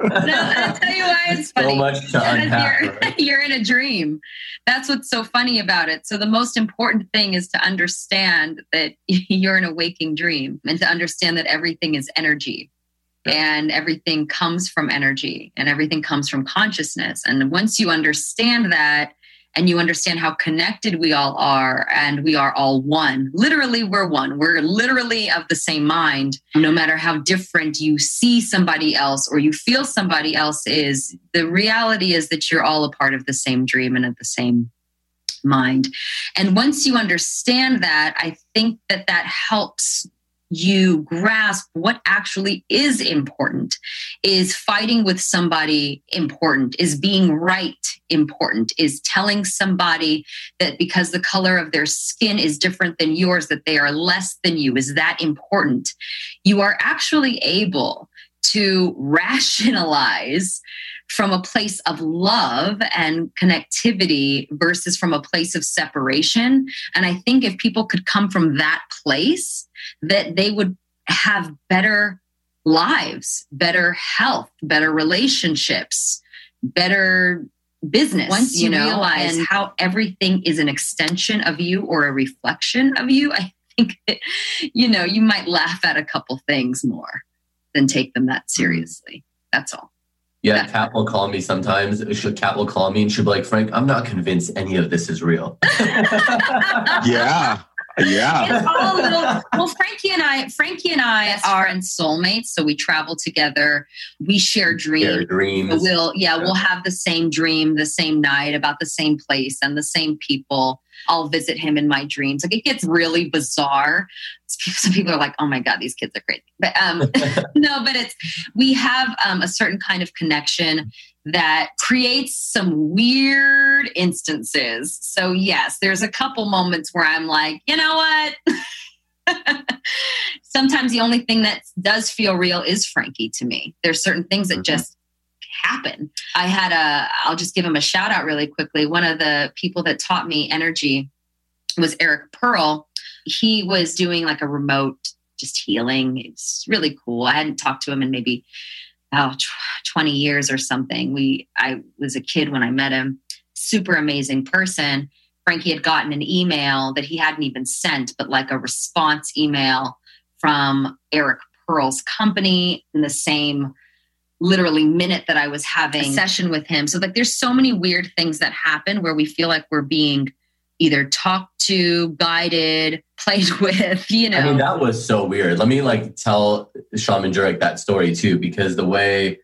I'll tell you why it's funny. So much to unpack, you're, right? you're in a dream. That's what's so funny about it. So the most important thing is to understand that you're in a waking dream and to understand that everything is energy. And everything comes from energy and everything comes from consciousness. And once you understand that, and you understand how connected we all are and we are all one. Literally, we're one. We're literally of the same mind. No matter how different you see somebody else or you feel somebody else is, the reality is that you're all a part of the same dream and of the same mind. And once you understand that, I think that that helps you grasp what actually is important. Is fighting with somebody important? Is being right important? Is telling somebody that because the color of their skin is different than yours, that they are less than you? Is that important? You are actually able to rationalize from a place of love and connectivity versus from a place of separation. And I think if people could come from that place, that they would have better lives, better health, better relationships, better business. Once you, you know, realize how everything is an extension of you or a reflection of you, I think that, you know, you might laugh at a couple things more than take them that mm-hmm. seriously. That's all. Yeah, Kat will call me sometimes. Kat will call me and she'll be like, Frank, I'm not convinced any of this is real. yeah. Yeah. Little, well, Frankie and I, Frankie and I are in soulmates. So we travel together. We share dreams. Share dreams. we'll, yeah, yeah, we'll have the same dream the same night about the same place and the same people. I'll visit him in my dreams. Like it gets really bizarre. Some people are like, "Oh my god, these kids are crazy." But um, no, but it's we have um, a certain kind of connection that creates some weird instances. So yes, there's a couple moments where I'm like, you know what. Sometimes the only thing that does feel real is Frankie to me. There's certain things that Mhm. just happen. I had a, I'll just give him a shout out really quickly. One of the people that taught me energy was Eric Pearl. He was doing like a remote just healing. It's really cool. I hadn't talked to him in maybe oh, 20 years or something. We I was a kid when I met him. Super amazing person. Frankie had gotten an email that he hadn't even sent, but like a response email from Eric Pearl's company in the same literally minute that I was having a session with him. So like there's so many weird things that happen where we feel like we're being either talked to, guided, played with, you know. I mean, that was so weird. Let me like tell Shaman Durek that story too, because the way,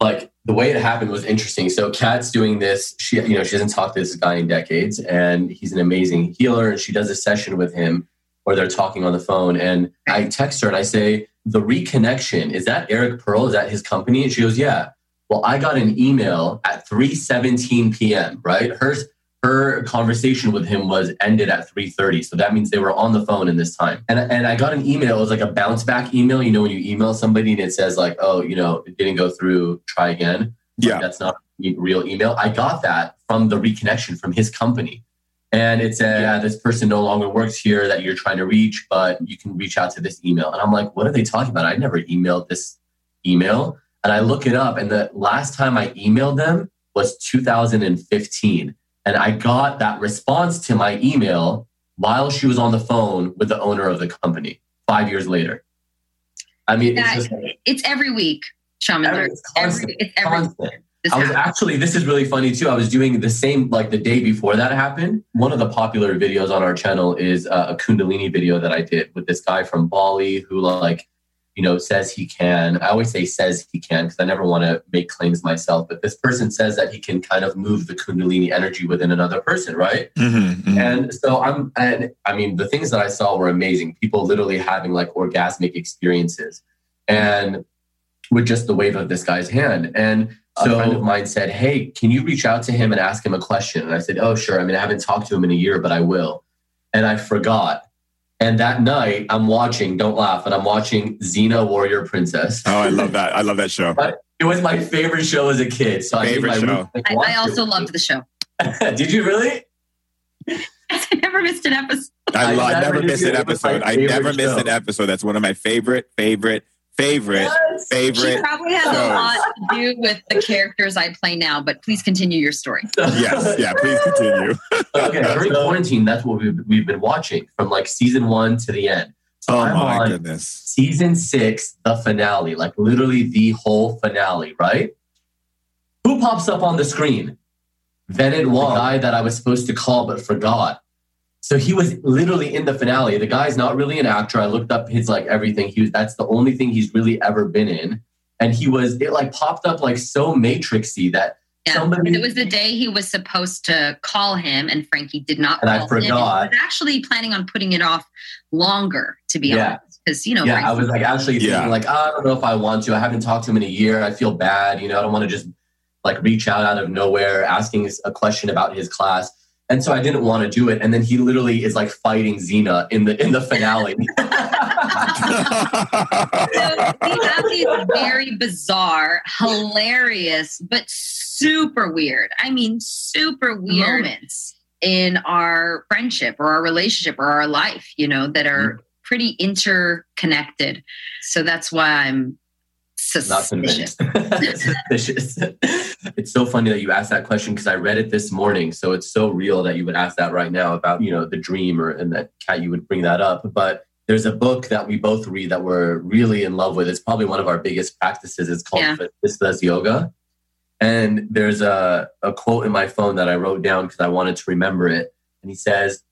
like, the way it happened was interesting. So, Kat's doing this. She, you know, she hasn't talked to this guy in decades, and he's an amazing healer. And she does a session with him where they're talking on the phone. And I text her and I say, "The reconnection is that Eric Pearl? Is that his company?" And she goes, "Yeah." Well, I got an email at 3:17 p.m. Right, her her conversation with him was ended at 3.30 so that means they were on the phone in this time and, and i got an email it was like a bounce back email you know when you email somebody and it says like oh you know it didn't go through try again Yeah. that's not a real email i got that from the reconnection from his company and it said yeah this person no longer works here that you're trying to reach but you can reach out to this email and i'm like what are they talking about i never emailed this email and i look it up and the last time i emailed them was 2015 and I got that response to my email while she was on the phone with the owner of the company five years later. I mean, That- it's just it's every week, Shaman. Every- Every, it's constant, it's every constant. This I was happens. actually, this is really funny too. I was doing the same, like the day before that happened. One of the popular videos on our channel is uh, a Kundalini video that I did with this guy from Bali who, like, you know, says he can. I always say says he can because I never want to make claims myself. But this person says that he can kind of move the Kundalini energy within another person, right? Mm-hmm, And so I'm, and I mean, the things that I saw were amazing. People literally having like orgasmic experiences, and with just the wave of this guy's hand. And so a friend of mine said, "Hey, can you reach out to him and ask him a question?" And I said, "Oh, sure. I mean, I haven't talked to him in a year, but I will." And I forgot. And that night, I'm watching. Don't laugh. And I'm watching Xena Warrior Princess. Oh, I love that. I love that show. It was my favorite show as a kid. So Favorite I, my show. roommate I, I also with loved the show. Did you really? I never missed an episode. I, I I never never knew miss it an episode. I never miss show. an episode. That's one of my favorite, favorite, favorite, Yes. She probably has a lot to do with the characters I play now, but please continue your story. Yes, yeah. Please continue. okay, during quarantine, that's what we've, we've been watching from like season one to the end. So Oh I'm my on goodness. season six, the finale, like literally the whole finale, right? Who pops up on the screen? Venet Wong, the guy that I was supposed to call but forgot. So he was literally in the finale. The guy's not really an actor. I looked up his like everything. He was that's the only thing he's really ever been in. And he was it like popped up like so matrixy that Yeah. somebody It was the day he was supposed to call him, and Frankie did not And I call him. forgot. He was actually planning on putting it off longer, to be Yeah. honest, because you know, yeah, I was like actually Yeah. thinking like I don't know if I want to. I haven't talked to him in a year. I feel bad. You know, I don't want to just like reach out out of nowhere asking a question about his class. And so I didn't want to do it. And then he literally is like fighting Xena in the in the finale. So we have these very bizarre, hilarious, but super weird. I mean, super uh-huh. weird moments in our friendship or our relationship or our life, you know, that are mm-hmm. pretty interconnected. So that's why I'm Not suspicious. Suspicious. it's so funny that you asked that question because I read it this morning. So it's so real that you would ask that right now about, you know, the dream or and that Kat you would bring that up. But there's a book that we both read that we're really in love with. It's probably one of our biggest practices. It's called Yeah. Vasistha's Yoga. And there's a, a quote in my phone that I wrote down because I wanted to remember it. And he says,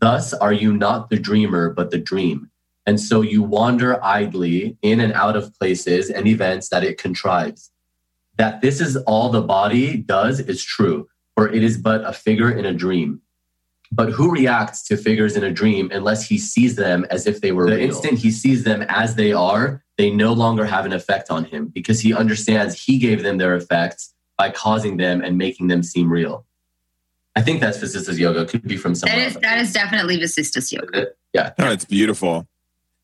Thus are you not the dreamer, but the dream. And so you wander idly in and out of places and events that it contrives. That this is all the body does is true, for it is but a figure in a dream. But who reacts to figures in a dream unless he sees them as if they were the real. instant he sees them as they are, they no longer have an effect on him because he understands he gave them their effects by causing them and making them seem real. I think that's Vasistha's Yoga. It could be from That somewhere is that is definitely Vasistha's yoga. Yeah. No, it's beautiful.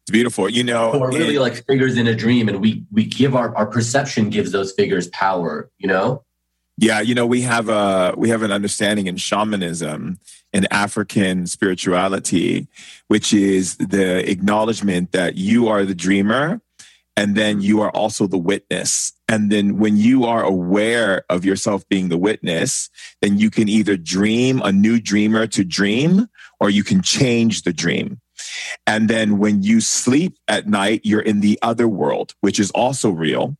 It's beautiful. You know, So we're really it- like figures in a dream, and we we give our our perception gives those figures power. You know. Yeah, you know, we have a we have an understanding in shamanism in African spirituality, which is the acknowledgement that you are the dreamer and then you are also the witness. And then when you are aware of yourself being the witness, then you can either dream a new dreamer to dream or you can change the dream. And then when you sleep at night, you're in the other world, which is also real.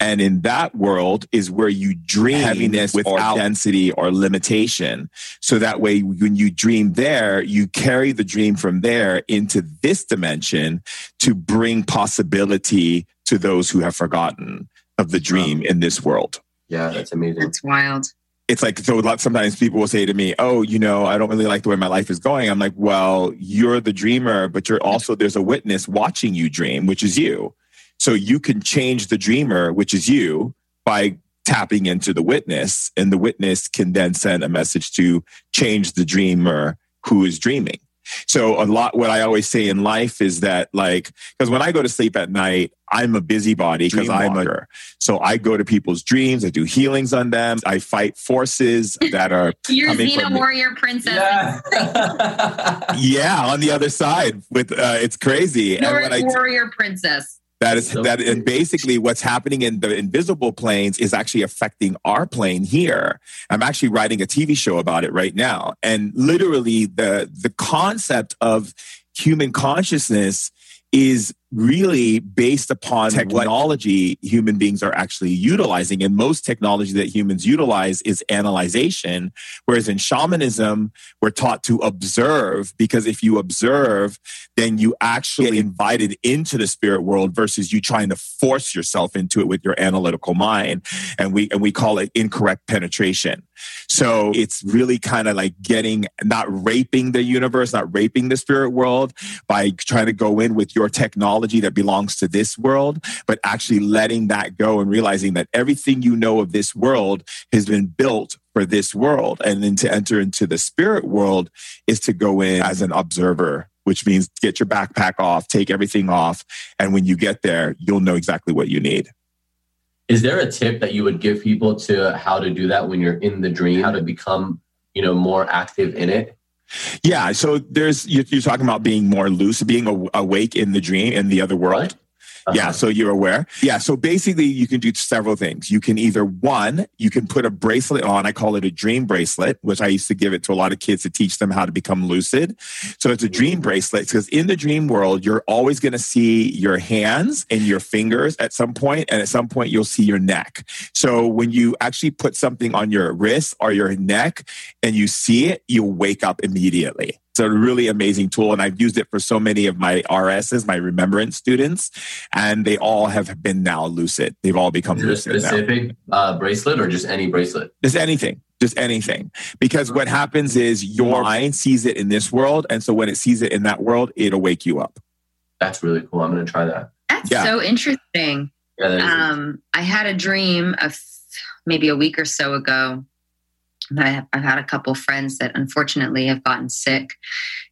And in that world is where you dream heaviness without density or limitation. So that way, when you dream there, you carry the dream from there into this dimension to bring possibility to those who have forgotten of the dream in this world. Yeah, that's amazing. That's wild. It's like, so a lot- sometimes people will say to me, Oh, you know, I don't really like the way my life is going. I'm like, Well, you're the dreamer, but you're also, there's a witness watching you dream, which is you. So you can change the dreamer, which is you, by tapping into the witness, and the witness can then send a message to change the dreamer who is dreaming. So a lot what I always say in life is that like because when I go to sleep at night, I'm a busybody because I'm a so I go to people's dreams, I do healings on them, I fight forces that are You're coming Xena warrior princess. Yeah. yeah on the other side with uh, it's crazy. And Nordic when I warrior princess. That is So that, and basically what's happening in the invisible planes is actually affecting our plane here. I'm actually writing a TV show about it right now, and literally the the concept of human consciousness is really based upon technology human beings are actually utilizing. And most technology that humans utilize is analyzation. Whereas in shamanism, we're taught to observe because if you observe, then you actually get invited into the spirit world versus you trying to force yourself into it with your analytical mind. And we, and we call it incorrect penetration. So it's really kind of like getting, not raping the universe, not raping the spirit world by trying to go in with your technology that belongs to this world, but actually letting that go and realizing that everything you know of this world has been built for this world. And then to enter into the spirit world is to go in as an observer, which means get your backpack off, take everything off. And when you get there, you'll know exactly what you need. Is there a tip that you would give people to how to do that when you're in the dream? How to become, you know, more active in it? Yeah. So there's, you're, you're talking about being more loose, being awake in the dream, in the other world. Right. Yeah, Uh-huh. so you're aware. Yeah, so basically you can do several things. You can either one, you can put a bracelet on. I call it a dream bracelet, which I used to give it to a lot of kids to teach them how to become lucid. So it's a dream bracelet because in the dream world, you're always going to see your hands and your fingers at some point, and at some point you'll see your neck. So when you actually put something on your wrist or your neck and you see it, you'll wake up immediately. It's a really amazing tool, and I've used it for so many of my RSs, my remembrance students, and they all have been now lucid. They've all become Is it a lucid now. specific uh, bracelet or just any bracelet? Just anything, just anything. Because what happens is your mind sees it in this world, and so when it sees it in that world, it'll wake you up. That's really cool. I'm going to try that. That's Yeah. so interesting. Yeah, that is Um, I had a dream of maybe a week or so ago. I, I've had a couple friends that unfortunately have gotten sick,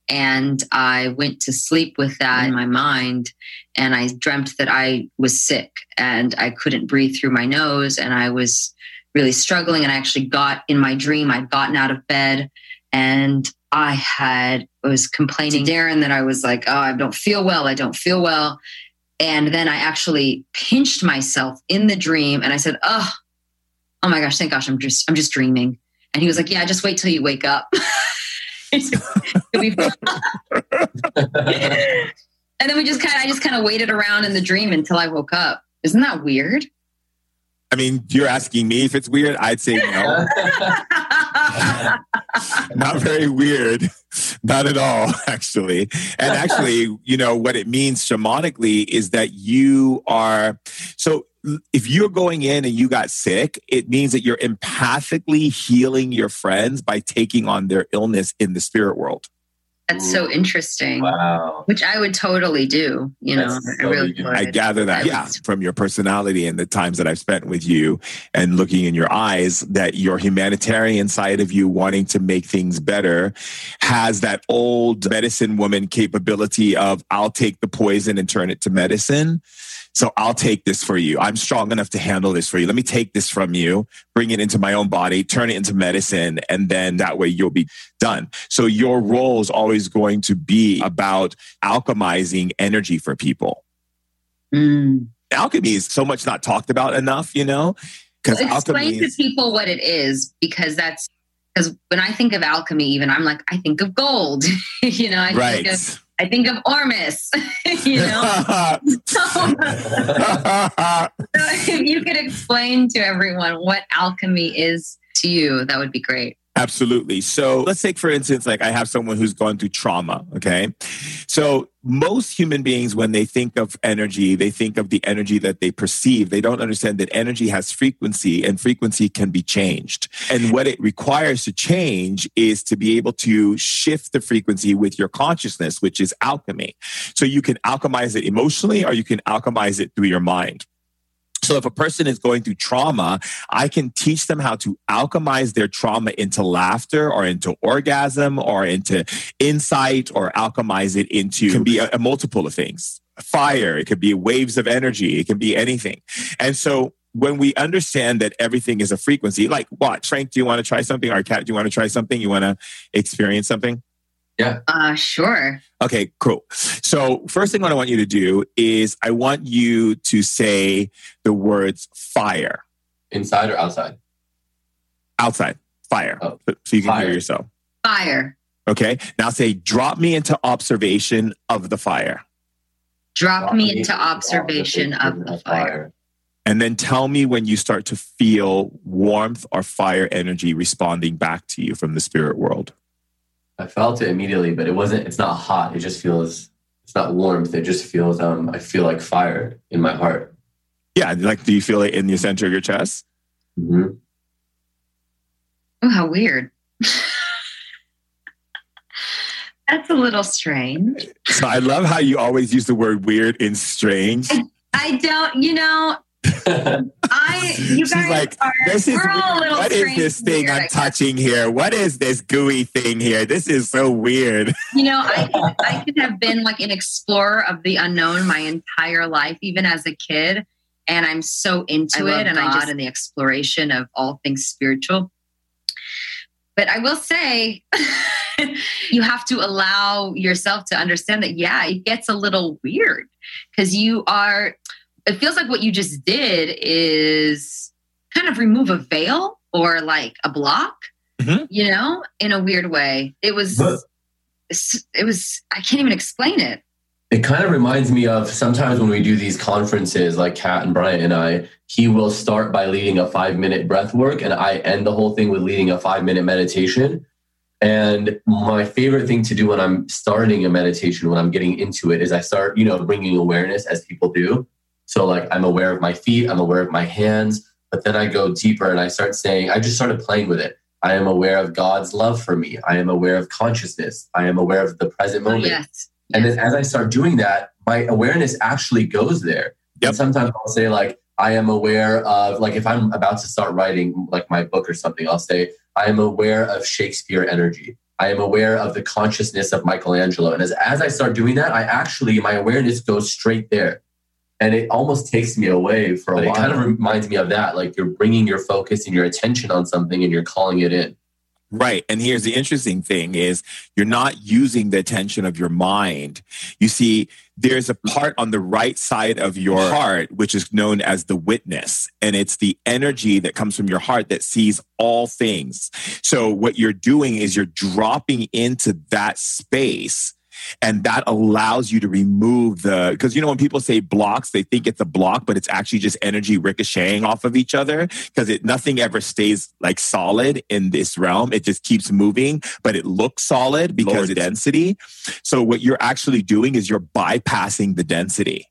and I went to sleep with that in mm. my mind, and I dreamt that I was sick and I couldn't breathe through my nose, and I was really struggling. And I actually got in my dream, I'd gotten out of bed, and I had was complaining to Darren that I was like, "Oh, I don't feel well. I don't feel well." And then I actually pinched myself in the dream. And I said, Oh, oh my gosh, thank gosh, I'm just I'm just dreaming. And he was like, Yeah, just wait till you wake up. You'll be fine. and then we just kind of I just kind of waited around in the dream until I woke up. Isn't that weird? I mean, you're asking me if it's weird. I'd say no, not very weird, not at all, actually. And actually, you know what it means shamanically is that you are so. If you're going in and you got sick, it means that you're empathically healing your friends by taking on their illness in the spirit world. That's so interesting. Wow. Which I would totally do. You know, That's I so really would. I gather that, I yeah, from your personality and the times that I've spent with you and looking in your eyes, that your humanitarian side of you wanting to make things better has that old medicine woman capability of, I'll take the poison and turn it to medicine. So I'll take this for you. I'm strong enough to handle this for you. Let me take this from you, bring it into my own body, turn it into medicine, and then that way you'll be done. So your role is always going to be about alchemizing energy for people Mm. alchemy is so much not talked about enough, you know? Because Well, alchemy explain to is, people what it is because that's because when I think of alchemy, even I'm like, I think of gold. you know, I think of right. I think of Ormus. you know. so if you could explain to everyone what alchemy is to you, that would be great. Absolutely. So let's take, for instance, like I have someone who's gone through trauma. Okay. So most human beings, when they think of energy, they think of the energy that they perceive. They don't understand that energy has frequency and frequency can be changed. And what it requires to change is to be able to shift the frequency with your consciousness, which is alchemy. So you can alchemize it emotionally or you can alchemize it through your mind. So if a person is going through trauma, I can teach them how to alchemize their trauma into laughter or into orgasm or into insight or alchemize it into can be a, a multiple of things. Fire, it could be waves of energy, it can be anything. And so when we understand that everything is a frequency, like what? Frank, do you want to try something? Or Kat, do you want to try something? You want to experience something? Uh sure. Okay, cool. So, first thing what I want you to do is I want you to say the words fire Inside or outside? outside, fire, Oh, so you can fire. hear yourself. Fire. Okay, now say, drop me into observation of the fire. Drop me into observation of the fire. And then tell me when you start to feel warmth or fire energy responding back to you from the spirit world. I felt it immediately, but it wasn't. It's not hot. It just feels. It's not warmth. It just feels. Um, I feel like fire in my heart. Yeah, like do you feel it in the center of your chest? hmm Oh, how weird. That's a little strange. So I love how you always use the word weird and strange. I don't, you know, I you She's guys like, are This is we're all a weird. little what is this thing weird, I I'm touching here? What is this gooey thing here? This is so weird. You know, I could, I could have been like an explorer of the unknown my entire life, even as a kid. And I'm so into I it, and I God just and the exploration of all things spiritual. But I will say, you have to allow yourself to understand that, yeah, it gets a little weird because you are. It feels like what you just did is kind of remove a veil or like a block, Mhm. you know, in a weird way. It was But- it was i can't even explain it It kind of reminds me of sometimes when we do these conferences, like Kat and Brian and I, he will start by leading a five minute breath work, and I end the whole thing with leading a five minute meditation. And my favorite thing to do when I'm starting a meditation, when I'm getting into it, is I start, you know, bringing awareness as people do. So, like, I'm aware of my feet, I'm aware of my hands, but then I go deeper and I start saying, I just started playing with it. I am aware of God's love for me. I am aware of consciousness. I am aware of the present oh, moment. Oh, yes And Yes. then as I start doing that, my awareness actually goes there. Yep. And sometimes I'll say like, I am aware of like if I'm about to start writing like my book or something, I'll say, I am aware of Shakespeare energy. I am aware of the consciousness of Michelangelo. And as, as I start doing that, I actually my awareness goes straight there. And it almost takes me away for a But while. it It kind of reminds me of that. Like you're bringing your focus and your attention on something and you're calling it in. Right. And here's the interesting thing is you're not using the attention of your mind. You see, there's a part on the right side of your heart, which is known as the witness. And it's the energy that comes from your heart that sees all things. So what you're doing is you're dropping into that space and that allows you to remove the because you know when people say blocks they think it's a block but it's actually just energy ricocheting off of each other because it nothing ever stays like solid in this realm it just keeps moving but it looks solid because of density so what you're actually doing is you're bypassing the density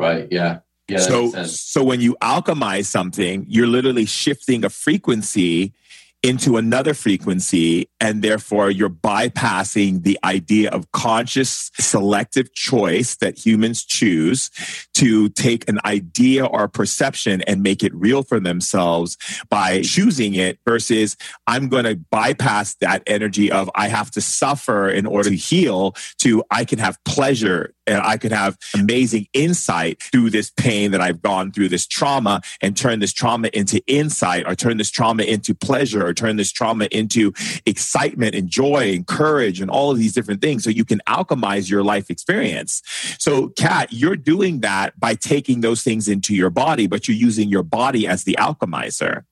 Right. Yeah. Yeah. So so when you alchemize something you're literally shifting a frequency into another frequency and therefore you're bypassing the idea of conscious selective choice that humans choose to take an idea or perception and make it real for themselves by choosing it versus I'm going to bypass that energy of I have to suffer in order to heal to I can have pleasure and I could have amazing insight through this pain that I've gone through, this trauma, and turn this trauma into insight or turn this trauma into pleasure or turn this trauma into excitement and joy and courage and all of these different things so you can alchemize your life experience. So, Kat, you're doing that by taking those things into your body, but you're using your body as the alchemizer.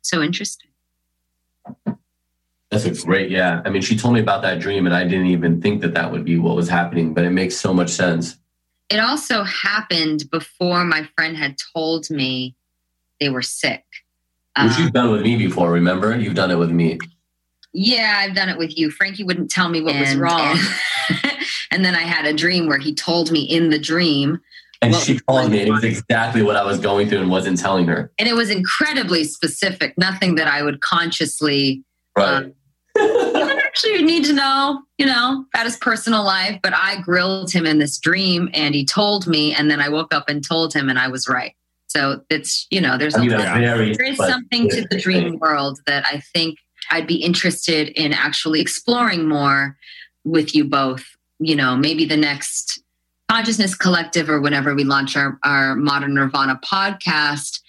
So interesting. That's a great, yeah. I mean, she told me about that dream, and I didn't even think that that would be what was happening, but it makes so much sense. It also happened before my friend had told me they were sick. Which you've done with me before, remember? You've done it with me. Yeah, I've done it with you. Frankie wouldn't tell me what was wrong. and then I had a dream where he told me in the dream. And What she was called me. It was exactly what I was going through and wasn't telling her. And it was incredibly specific, nothing that I would consciously Right. um, actually you need to know, you know, about his personal life. But I grilled him in this dream and he told me, and then I woke up and told him, and I was right. So it's, you know, there's I a mean, very. there is but- something to the dream world that I think I'd be interested in actually exploring more with you both. You know, maybe the next consciousness collective or whenever we launch our, our modern nirvana podcast.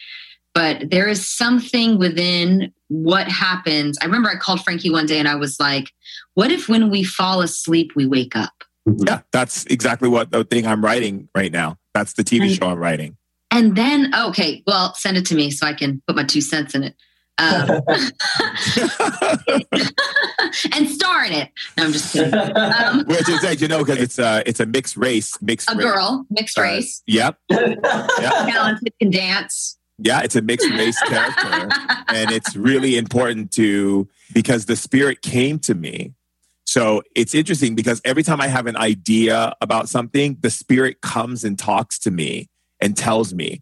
But there is something within what happens. I remember I called Frankie one day and I was like, what if when we fall asleep, we wake up? Yeah, that's exactly what the thing I'm writing right now. That's the TV Right. show I'm writing. And then, okay, well, send it to me so I can put my two cents in it. Um, and star in it. No, I'm just kidding. Um, Which is, that, you know, because it's a it's a mixed race, mixed a race. girl, mixed Uh, race, Yep, talented, can dance. Yeah, it's a mixed race character, and it's really important to because the spirit came to me. So it's interesting because every time I have an idea about something, the spirit comes and talks to me and tells me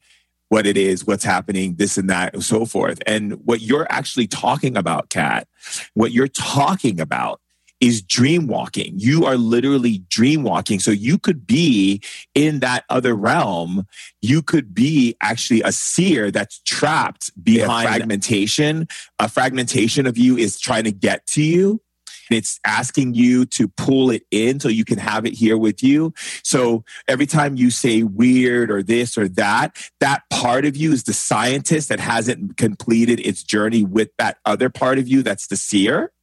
what it is, what's happening, this and that, and so forth. And what you're actually talking about, Kat, what you're talking about is dream walking. You are literally dream walking. So you could be in that other realm. You could be actually a seer that's trapped behind fragmentation. A fragmentation of you is trying to get to you. It's asking you to pull it in so you can have it here with you. So every time you say weird or this or that, that part of you is the scientist that hasn't completed its journey with that other part of you that's the seer.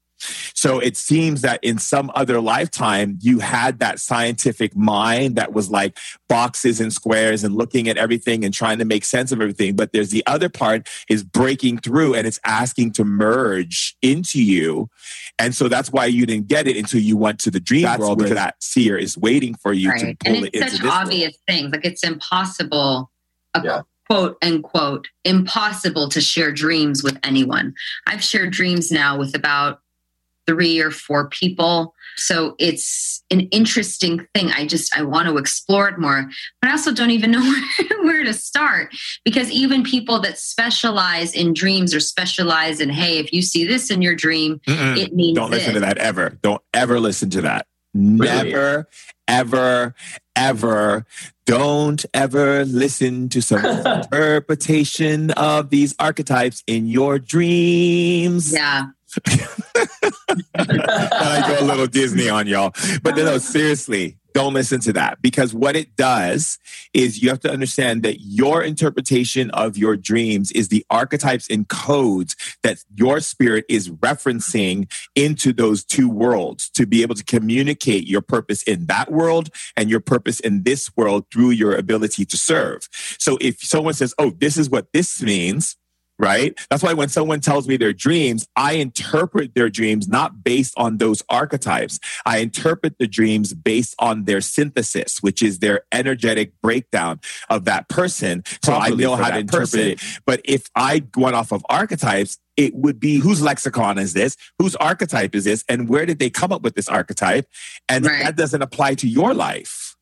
So it seems that in some other lifetime, you had that scientific mind that was like boxes and squares and looking at everything and trying to make sense of everything. But there's the other part is breaking through and it's asking to merge into you. And so that's why you didn't get it until you went to the dream That's world where- because that seer is waiting for you to right. pull And it it's into such this world. obvious things. Like it's impossible, Yeah. quote unquote, impossible to share dreams with anyone. I've shared dreams now with about three or four people. So it's an interesting thing. I just I want to explore it more, but I also don't even know where, where to start because even people that specialize in dreams or specialize in hey, if you see this in your dream, Mm-mm. it means Don't listen to that ever. Don't ever listen to that. Really? Never, ever, ever. Don't ever listen to some interpretation of these archetypes in your dreams. Yeah, I go a little Disney on y'all. But no, seriously, don't listen to that because what it does is you have to understand that your interpretation of your dreams is the archetypes and codes that your spirit is referencing into those two worlds to be able to communicate your purpose in that world and your purpose in this world through your ability to serve. So if someone says, Oh, this is what this means, right? That's why when someone tells me their dreams, I interpret their dreams not based on those archetypes. I interpret the dreams based on their synthesis, which is their energetic breakdown of that person. So I know how to interpret person. it. But if I went off of archetypes, it would be whose lexicon is this? Whose archetype is this? And where did they come up with this archetype? And Right. that doesn't apply to your life.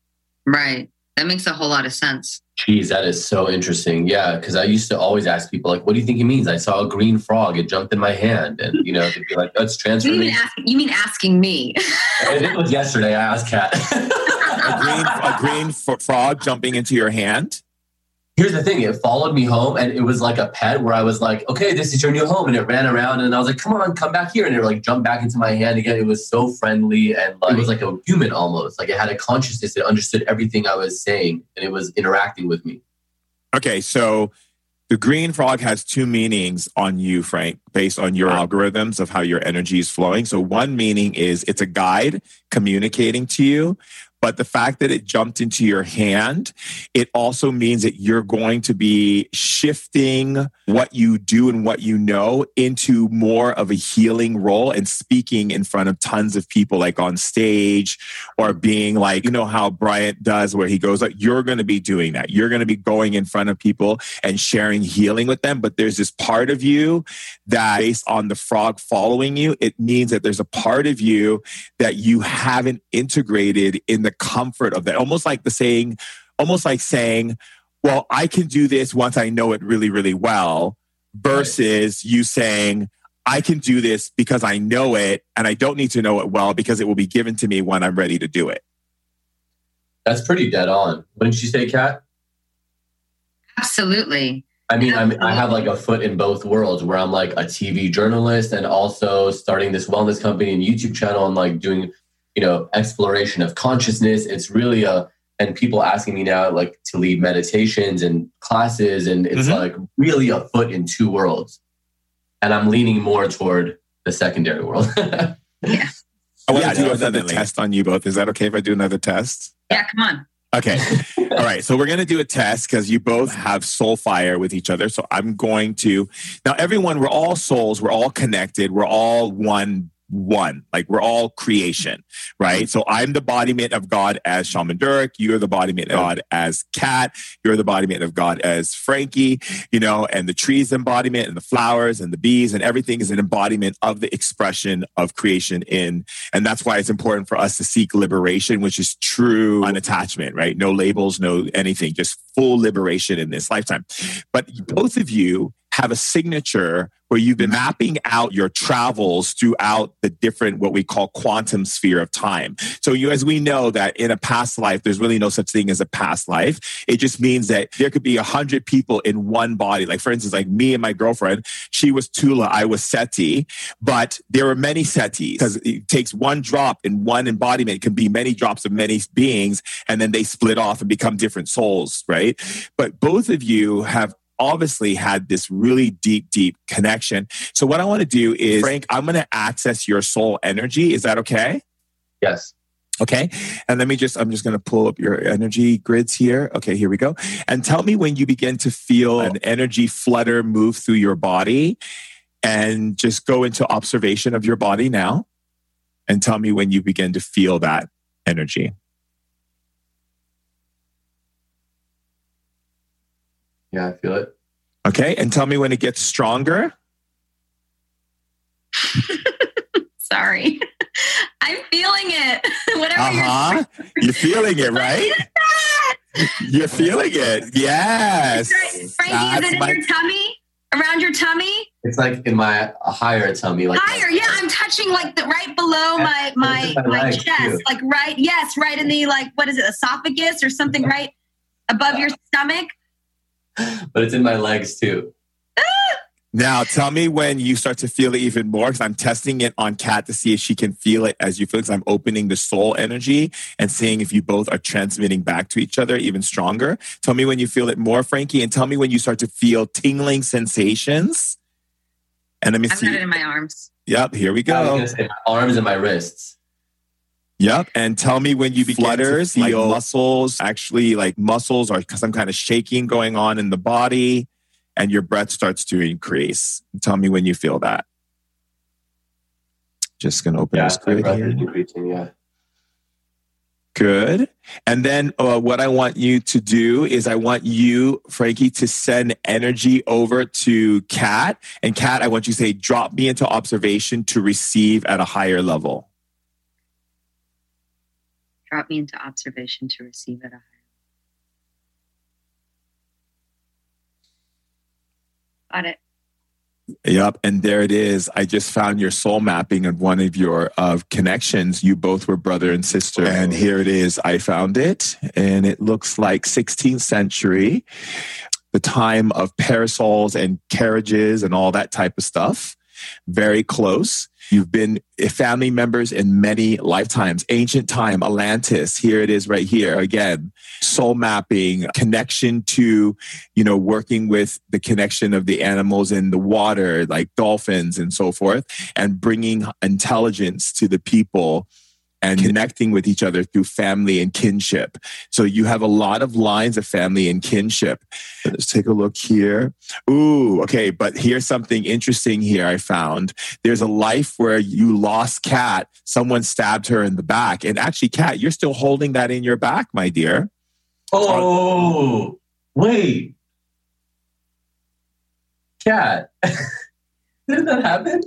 right. That makes a whole lot of sense. Geez, that is so interesting. Yeah, because I used to always ask people like, "What do you think it means?" I saw a green frog; it jumped in my hand, and you know, they'd be like, "That's You mean, ask, you mean asking me? It was yesterday. I asked Kat. A green, a green f- frog jumping into your hand. Here's the thing: it followed me home, and it was like a pet where I was like, "Okay, this is your new home," and it ran around, and I was like, "Come on, come back here," and it like jumped back into my hand again. It was so friendly, and like, it was like a human almost. Like it had a consciousness; it understood everything I was saying, and it was interacting with me. Okay, so the green frog has two meanings on you, Frank, based on your algorithms of how your energy is flowing. So, one meaning is it's a guide communicating to you. But the fact that it jumped into your hand, it also means that you're going to be shifting what you do and what you know into more of a healing role and speaking in front of tons of people, like on stage or being like, you know, how Bryant does, where he goes, like, you're going to be doing that. You're going to be going in front of people and sharing healing with them. But there's this part of you that, based on the frog following you, it means that there's a part of you that you haven't integrated in the comfort of that. Almost like the saying, almost like saying, well, I can do this once I know it really, really well, versus you saying, I can do this because I know it and I don't need to know it well because it will be given to me when I'm ready to do it. That's pretty dead on. Wouldn't you say, Kat? Absolutely. I mean, I'm, I have like a foot in both worlds where I'm like a TV journalist and also starting this wellness company and YouTube channel and like doing, you know, exploration of consciousness. It's really a, and people asking me now like to lead meditations and classes. And it's Mhm. like really a foot in two worlds. And I'm leaning more toward the secondary world. Yeah. I want Yeah, to do another definitely. test on you both. Is that okay if I do another test? Yeah, come on. Okay. All right. So we're going to do a test because you both have soul fire with each other. So I'm going to now, everyone, we're all souls. We're all connected. We're all one, one. Like we're all creation, right? So I'm the embodiment of God as Shaman Durek. You're the embodiment of God as Kat. You're the embodiment of God as Frankie, you know, and the trees embodiment and the flowers and the bees and everything is an embodiment of the expression of creation in and that's why it's important for us to seek liberation, which is true unattachment, right? No labels, no anything, just full liberation in this lifetime. But both of you have a signature where you've been mapping out your travels throughout the different, what we call quantum sphere of time. So you, as we know that in a past life, there's really no such thing as a past life. It just means that there could be a hundred people in one body. Like for instance, like me and my girlfriend, she was Tula, I was Seti, but there are many Setis because it takes one drop in one embodiment. It can be many drops of many beings and then they split off and become different souls, right? But both of you have obviously had this really deep, deep connection. So what I want to do is, Frank, I'm going to access your soul energy. Is that okay? yes. Okay. And let me just, I'm just going to pull up your energy grids here. Okay, here we go. And tell me when you begin to feel an energy flutter move through your body and just go into observation of your body now and tell me when you begin to feel that energy. Yeah, I feel it. Okay. And tell me when it gets stronger. Sorry. I'm feeling it. Whatever Uh huh. You're feeling it, right? You're feeling it. Yes. you're Frankie, is That's it in my- your tummy? Around your tummy? It's like in my higher tummy, like Higher. Yeah, I'm touching like the right below my my my my chest. too. Like right, yes, right in the like what is it, esophagus or something right above your stomach? but it's in my legs too. Now, tell me when you start to feel it even more because I'm testing it on Kat to see if she can feel it as you feel because I'm opening the soul energy and seeing if you both are transmitting back to each other even stronger. Tell me when you feel it more, Frankie, and tell me when you start to feel tingling sensations. And let me see. I've got it in my arms. Yep, here we I was go. gonna say my arms and my wrists. Yep. And tell me when you begin Flutters, to feel like muscles, actually like muscles or some kind of shaking going on in the body and your breath starts to increase. Tell me when you feel that. Just going to open Yeah, this my grid breath decreasing. Yeah. Good. And then uh, what I want you to do is I want you, Frankie, to send energy over to Kat. And Kat, I want you to say, drop me into observation to receive at a higher level. Drop me into observation to receive at a higher Got it. Yep, and there it is. I just found your soul mapping of one of your uh, connections. You both were brother and sister, and here it is. I found it, and it looks like 16th century, the time of parasols and carriages and all that type of stuff. Very close. You've been family members in many lifetimes. Ancient time, Atlantis. Here it is right here again. Soul mapping, connection to, you know, working with the connection of the animals in the water, like dolphins and so forth, and bringing intelligence to the people and connecting with each other through family and kinship. So you have a lot of lines of family and kinship. Let's take a look here. Ooh, okay, but here's something interesting here I found. There's a life where you lost Kat, someone stabbed her in the back. And actually, Kat, you're still holding that in your back, my dear. Oh, wait. Kat, did that happen?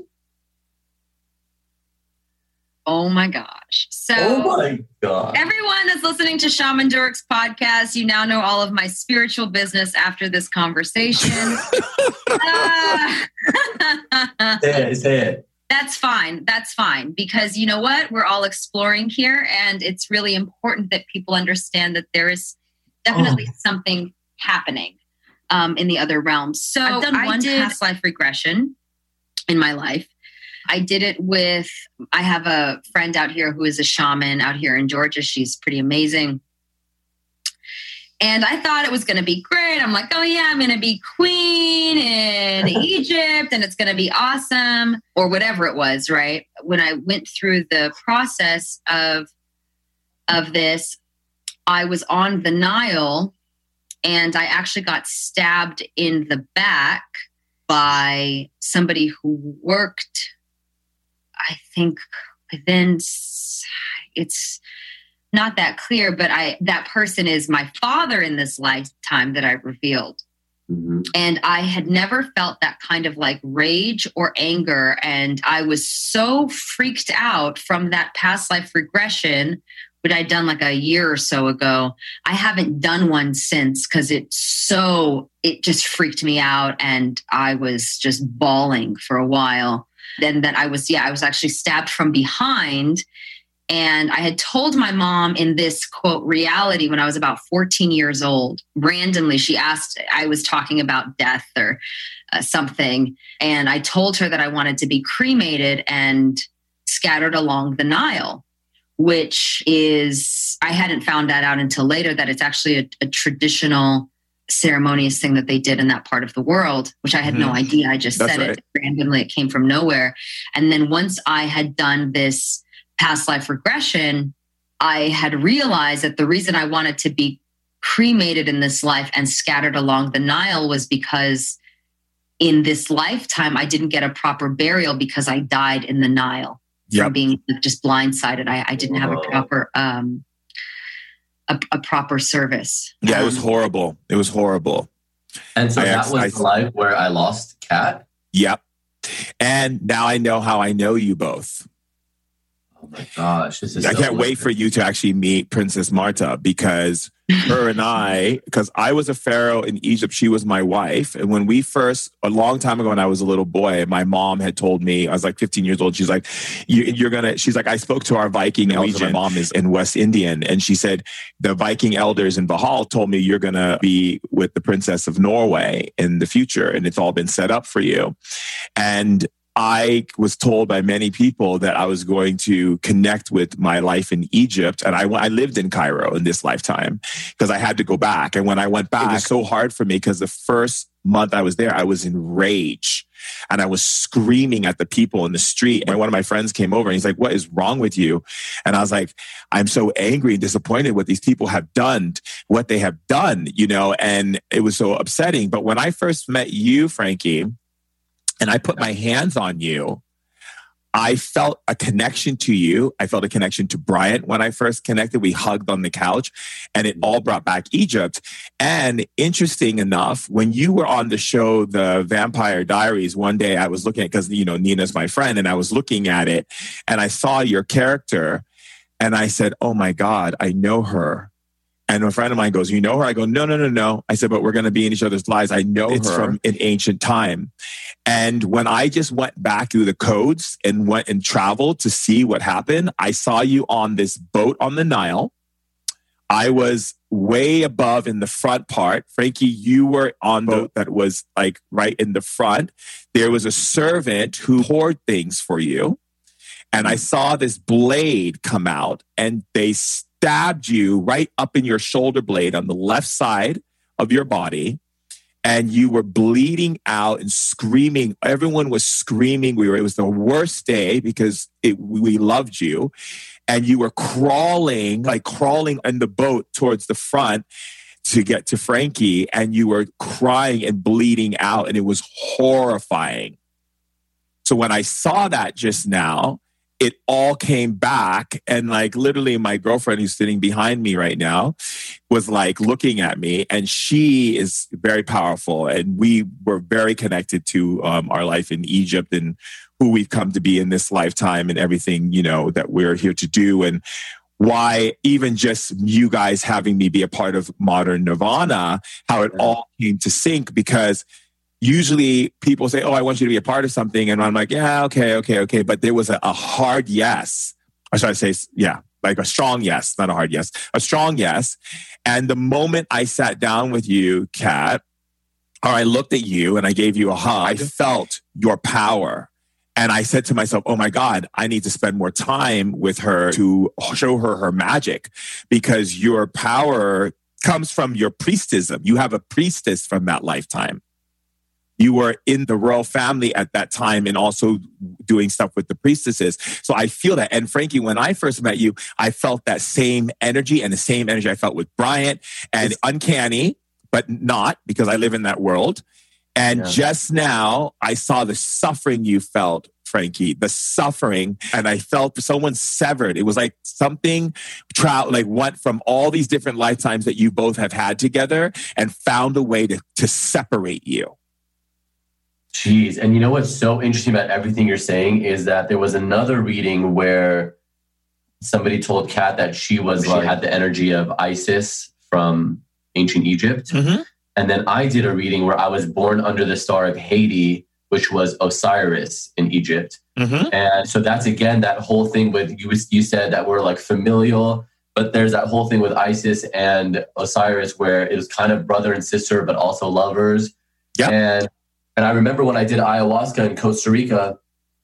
Oh my gosh. So, oh my God. Everyone that's listening to Shaman Durek's podcast, you now know all of my spiritual business after this conversation. uh, say it, say it. That's fine. That's fine. Because you know what? We're all exploring here, and it's really important that people understand that there is definitely oh. something happening um, in the other realms. So I've done one did, past life regression in my life. I did it with, I have a friend out here who is a shaman out here in Georgia. She's pretty amazing. And I thought it was going to be great. I'm like, oh, yeah, I'm going to be queen in Egypt and it's going to be awesome, or whatever it was, right? When I went through the process of, of this, I was on the Nile and I actually got stabbed in the back by somebody who worked I think within it's not that clear, but I that person is my father in this lifetime that I revealed. Mm-hmm. And I had never felt that kind of like rage or anger. And I was so freaked out from that past life regression, which I'd done like a year or so ago. I haven't done one since because it's so, it just freaked me out. And I was just bawling for a while and that I was, yeah, I was actually stabbed from behind. And I had told my mom in this quote reality when I was about 14 years old. Randomly, she asked, I was talking about death or uh, something. And I told her that I wanted to be cremated and scattered along the Nile, which is, I hadn't found that out until later that it's actually a, a traditional ceremonious thing that they did in that part of the world, which I had mm-hmm. no idea. I just That's said right. it randomly. It came from nowhere. And then once I had done this past life regression, I had realized that the reason I wanted to be cremated in this life and scattered along the Nile was because in this lifetime, I didn't get a proper burial because I died in the Nile yep. from being just blindsided. I, I didn't have a proper um, a, a proper service. Yeah, it was um, horrible. It was horrible. And so I that was I, the life where I lost Kat. Yep. And now I know how I know you both. My gosh. This is I so can't wait for you to actually meet Princess Märtha because her and I, because I was a pharaoh in Egypt, she was my wife. And when we first, a long time ago, when I was a little boy, my mom had told me, I was like 15 years old. She's like, you, are going to, she's like, I spoke to our Viking elders. My mom is in West Indian. And she said, the Viking elders in Bahal told me you're going to be with the Princess of Norway in the future. And it's all been set up for you. And I was told by many people that I was going to connect with my life in Egypt. And I, I lived in Cairo in this lifetime because I had to go back. And when I went back, it was so hard for me because the first month I was there, I was in rage and I was screaming at the people in the street. And one of my friends came over and he's like, What is wrong with you? And I was like, I'm so angry and disappointed what these people have done, what they have done, you know, and it was so upsetting. But when I first met you, Frankie, and I put my hands on you, I felt a connection to you. I felt a connection to Bryant when I first connected. We hugged on the couch and it all brought back Egypt. And interesting enough, when you were on the show, The Vampire Diaries, one day I was looking at, because, you know, Nina's my friend, and I was looking at it and I saw your character and I said, Oh my God, I know her. And a friend of mine goes, You know her? I go, No, no, no, no. I said, But we're going to be in each other's lives. I know it's her. from an ancient time. And when I just went back through the codes and went and traveled to see what happened, I saw you on this boat on the Nile. I was way above in the front part. Frankie, you were on the boat that was like right in the front. There was a servant who poured things for you. And I saw this blade come out and they stabbed you right up in your shoulder blade on the left side of your body and you were bleeding out and screaming. Everyone was screaming. We were, it was the worst day because it, we loved you. And you were crawling, like crawling in the boat towards the front to get to Frankie. And you were crying and bleeding out. And it was horrifying. So when I saw that just now, it all came back. And like literally my girlfriend who's sitting behind me right now was like looking at me and she is very powerful. And we were very connected to um, our life in egypt and who we've come to be in this lifetime and everything you know that we're here to do. And why even just you guys having me be a part of modern nirvana how it all came to sync because usually people say, Oh, I want you to be a part of something. And I'm like, Yeah, okay, okay, okay. But there was a, a hard yes. Or should I say, yeah, like a strong yes, not a hard yes, a strong yes. And the moment I sat down with you, Kat, or I looked at you and I gave you a hug, I felt your power. And I said to myself, oh my God, I need to spend more time with her to show her her magic because your power comes from your priestessism. You have a priestess from that lifetime you were in the royal family at that time and also doing stuff with the priestesses. So I feel that. And Frankie, when I first met you, I felt that same energy and the same energy I felt with Bryant and it's uncanny, but not because I live in that world. And yeah. just now I saw the suffering you felt Frankie, the suffering, and I felt someone severed. It was like something trout like went from all these different lifetimes that you both have had together and found a way to to separate you. Jeez. And you know what's so interesting about everything you're saying is that there was another reading where somebody told Kat that she was she like, had the energy of Isis from ancient Egypt. Mm-hmm. And then I did a reading where I was born under the star of Haiti, which was Osiris in Egypt. Mm-hmm. And so that's again that whole thing with you. You said that we're like familial, but there's that whole thing with Isis and Osiris where it was kind of brother and sister, but also lovers. Yeah. And and I remember when I did ayahuasca in Costa Rica,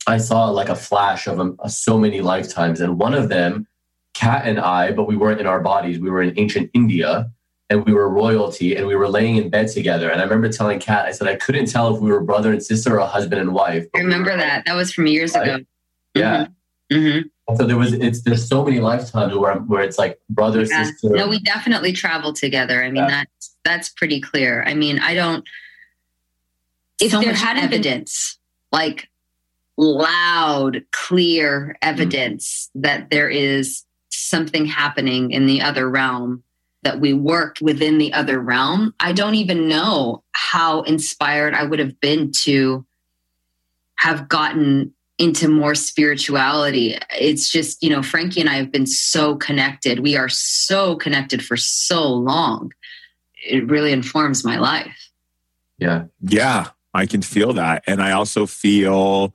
I saw like a flash of um, so many lifetimes. And one of them, Kat and I, but we weren't in our bodies. We were in ancient India and we were royalty and we were laying in bed together. And I remember telling Kat, I said, I couldn't tell if we were brother and sister or husband and wife. I remember we that. That was from years right? ago. Yeah. Mm-hmm. Mm-hmm. So there was, it's, there's so many lifetimes where, where it's like brother, yeah. sister. No, we definitely traveled together. I mean, yeah. that's, that's pretty clear. I mean, I don't, if so there had evidence, like loud, clear evidence mm. that there is something happening in the other realm, that we work within the other realm, I don't even know how inspired I would have been to have gotten into more spirituality. It's just, you know, Frankie and I have been so connected. We are so connected for so long. It really informs my life. Yeah. Yeah. I can feel that. And I also feel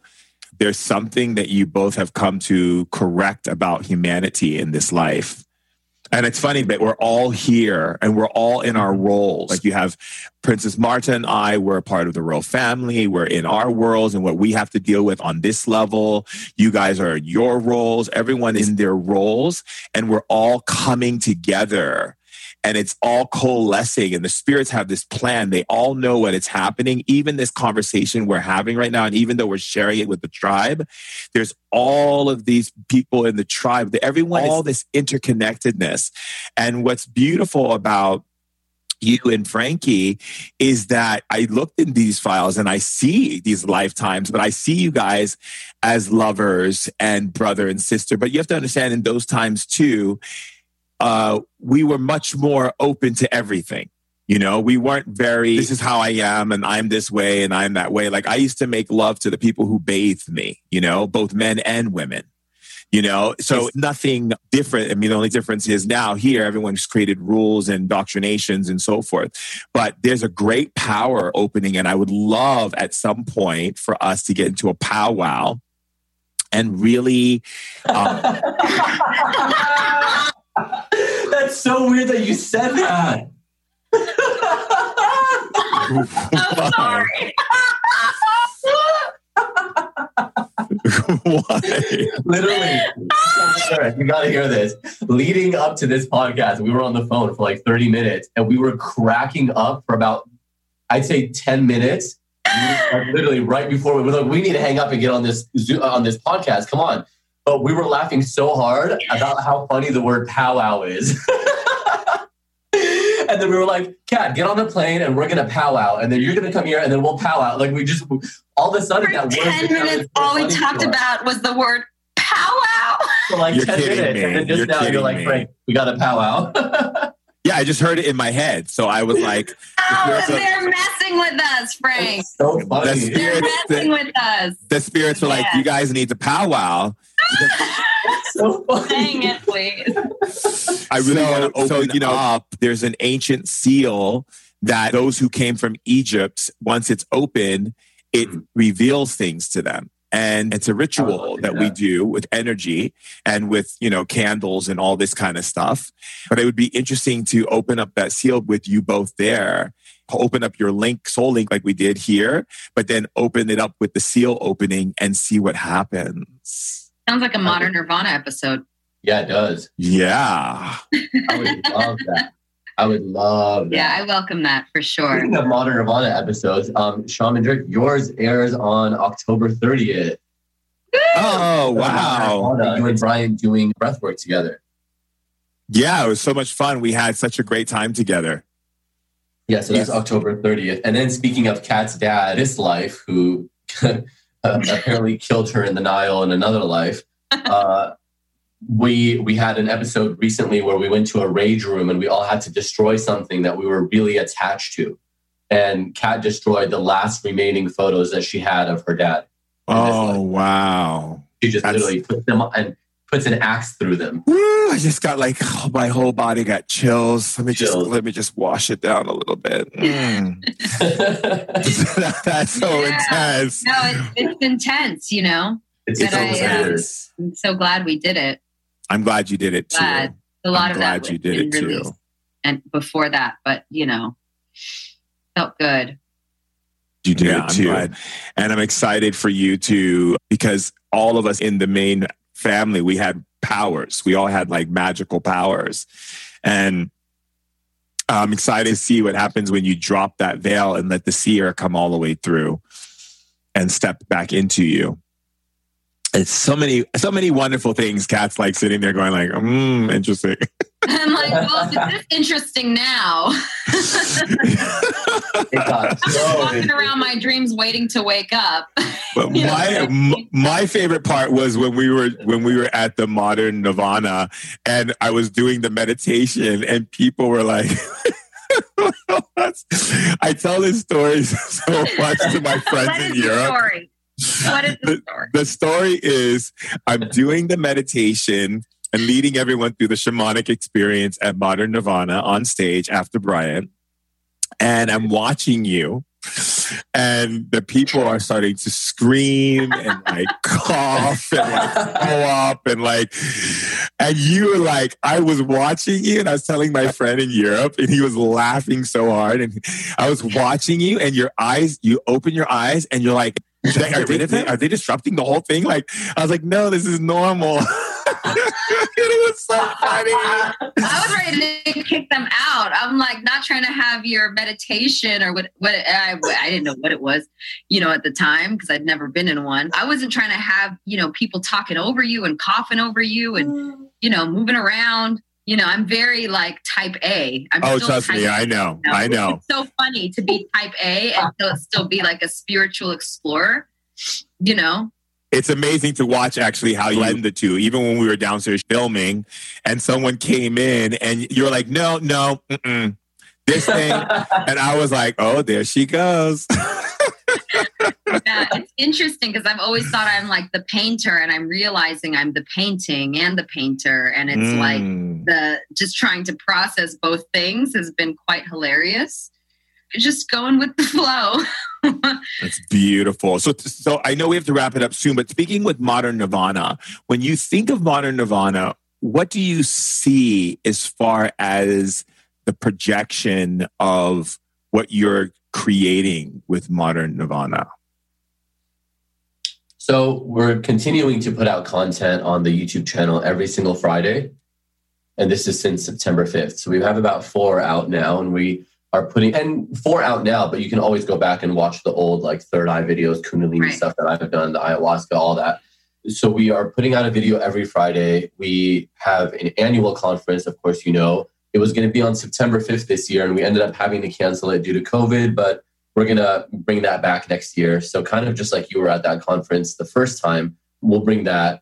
there's something that you both have come to correct about humanity in this life. And it's funny that we're all here and we're all in our roles. Like you have Princess Märtha and I, we're a part of the royal family. We're in our worlds and what we have to deal with on this level. You guys are your roles. Everyone is in their roles and we're all coming together and it's all coalescing and the spirits have this plan. They all know what it's happening. Even this conversation we're having right now and even though we're sharing it with the tribe there's all of these people in the tribe. Everyone all this interconnectedness. And what's beautiful about you and Frankie is that I looked in these files and I see these lifetimes, but I see you guys as lovers and brother and sister. But you have to understand in those times too, uh, we were much more open to everything. You know, we weren't very, this is how I am and I'm this way and I'm that way. Like I used to make love to the people who bathed me, you know, both men and women. You know, so it's nothing different. I mean, the only difference is now here, everyone's created rules and doctrinations and so forth. But there's a great power opening. And I would love at some point for us to get into a powwow and really. Um, That's so weird that you said that. I'm sorry. Why? Literally, you gotta hear this. Leading up to this podcast, we were on the phone for like 30 minutes and we were cracking up for about, I'd say 10 minutes. Literally right before we were like, we need to hang up and get on this on this podcast. Come on. But we were laughing so hard about how funny the word powwow is. and then we were like, Kat, get on the plane and we're gonna powwow. And then you're gonna come here and then we'll powwow. Like we just all of a sudden For that 10 became minutes, all we talked about was the word powwow. for like You're 10 kidding minutes. me. And then just You're now kidding you're like, me. Frank, we got a powwow. Yeah, I just heard it in my head. So I was like, Oh, spirits they're messing with us, Frank. so The funny. They're spirit- messing with us. the spirits were like, you guys need to powwow. so funny. Dang it, please. I really So- want to open so, open you know- up. There's an ancient seal that those who came from Egypt, once it's open, it mm. reveals things to them. And it's a ritual love that we do with energy and with, you know, candles and all this kind of stuff. But it would be interesting to open up that seal with you both there. Open up your link, soul link, like we did here, but then open it up with the seal opening and see what happens. Sounds like a modern Nirvana episode. Yeah, it does. Yeah. I would love that. I would love that. Yeah, I welcome that for sure. Speaking of modern Nirvana episodes, um, Shaman Durek, yours airs on October 30th. Oh, wow. Nirvana, You and Brian doing breathwork together. Yeah, it was so much fun. We had such a great time together. Yeah, so that's Yes. October 30th. And then speaking of Kat's dad, this life, who uh, apparently killed her in the Nile in another life, uh, we we had an episode recently where we went to a rage room and we all had to destroy something that we were really attached to. And Kat destroyed the last remaining photos that she had of her dad. Oh, wow. She just That's- literally puts them and puts an axe through them. Woo, I just got like oh, my whole body got chills. Let me just let me just wash it down a little bit. Mm. That's so Yeah. intense. No, it's, it's intense, you know. it's But so I, uh. I'm so glad we did it. I'm glad you did it too. Glad. A lot I'm of glad that you did it too. and before that, but you know, felt good. You did Yeah, it I'm too. And I'm excited for you to because all of us in the main family, we had powers. We all had like magical powers. And I'm excited to see what happens when you drop that veil and let the seer come all the way through and step back into you. It's so many, so many wonderful things. Kat's like sitting there going like, mm, interesting. I'm like, well, this is interesting now. It got I'm so walking interesting. around my dreams waiting to wake up. But You my like- m- my favorite part was when we were when we were at the modern Nirvana and I was doing the meditation and people were like I tell this story so much to my friends in Europe. story? What is the story? The story is I'm doing the meditation and leading everyone through the shamanic experience at Modern Nirvana on stage after Brian. And I'm watching you. And the people are starting to scream and like cough and like go up and like and you were like I was watching you and I was telling my friend in Europe and he was laughing so hard and I was watching you and your eyes you open your eyes and you're like should I get rid? Are they disrupting the whole thing? Like I was like, no, this is normal. it was so funny. I was ready to kick them out. I'm like not trying to have your meditation or what. What I, I didn't know what it was, you know, at the time because I'd never been in one. I wasn't trying to have you know people talking over you and coughing over you and mm. you know moving around. You know, I'm very like type A. I'm Oh, trust me, type I A, know. you I know. It's so funny to be type A and still, still be like a spiritual explorer. You know, It's amazing to watch actually how you blend the two. Even when we were downstairs filming and someone came in and you're like, no, no, mm-mm, this thing. and I was like, oh, there she goes. yeah, it's interesting because I've always thought I'm like the painter, and I'm realizing I'm the painting and the painter, and it's mm. like the just trying to process both things has been quite hilarious. Just going with the flow. That's beautiful. So, so I know we have to wrap it up soon, but speaking with modern Nirvana, when you think of modern Nirvana, what do you see as far as the projection of what you're creating with modern Nirvana? So we're continuing to put out content on the YouTube channel every single Friday. And this is since September 5th. So we have about four out now and we are putting and four out now, but you can always go back and watch the old like third eye videos, Kundalini right. stuff that I've done, the ayahuasca, all that. So we are putting out a video every Friday. We have an annual conference, of course, you know. It was going to be on September 5th this year, and we ended up having to cancel it due to COVID, but we're going to bring that back next year. So, kind of just like you were at that conference the first time, we'll bring that.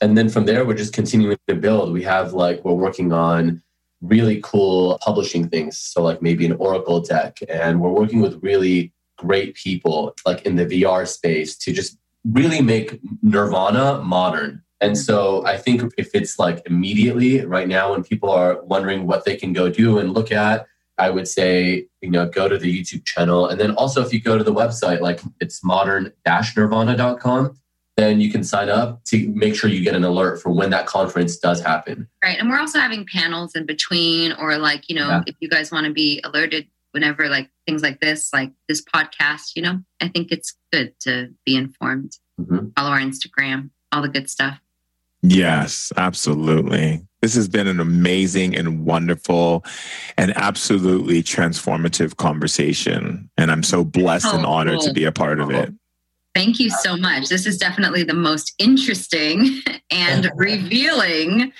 And then from there, we're just continuing to build. We have like, we're working on really cool publishing things. So, like maybe an Oracle deck, and we're working with really great people like in the VR space to just really make Nirvana modern. And so I think if it's like immediately right now when people are wondering what they can go do and look at, I would say, you know, go to the YouTube channel. And then also if you go to the website, like it's modern-nirvana.com, then you can sign up to make sure you get an alert for when that conference does happen. Right. And we're also having panels in between or like, you know, yeah. if you guys want to be alerted whenever like things like this, like this podcast, you know, I think it's good to be informed. Mm-hmm. Follow our Instagram, all the good stuff. Yes, absolutely. This has been an amazing and wonderful and absolutely transformative conversation. And I'm so blessed oh, and honored cool. to be a part of it. Thank you so much. This is definitely the most interesting and revealing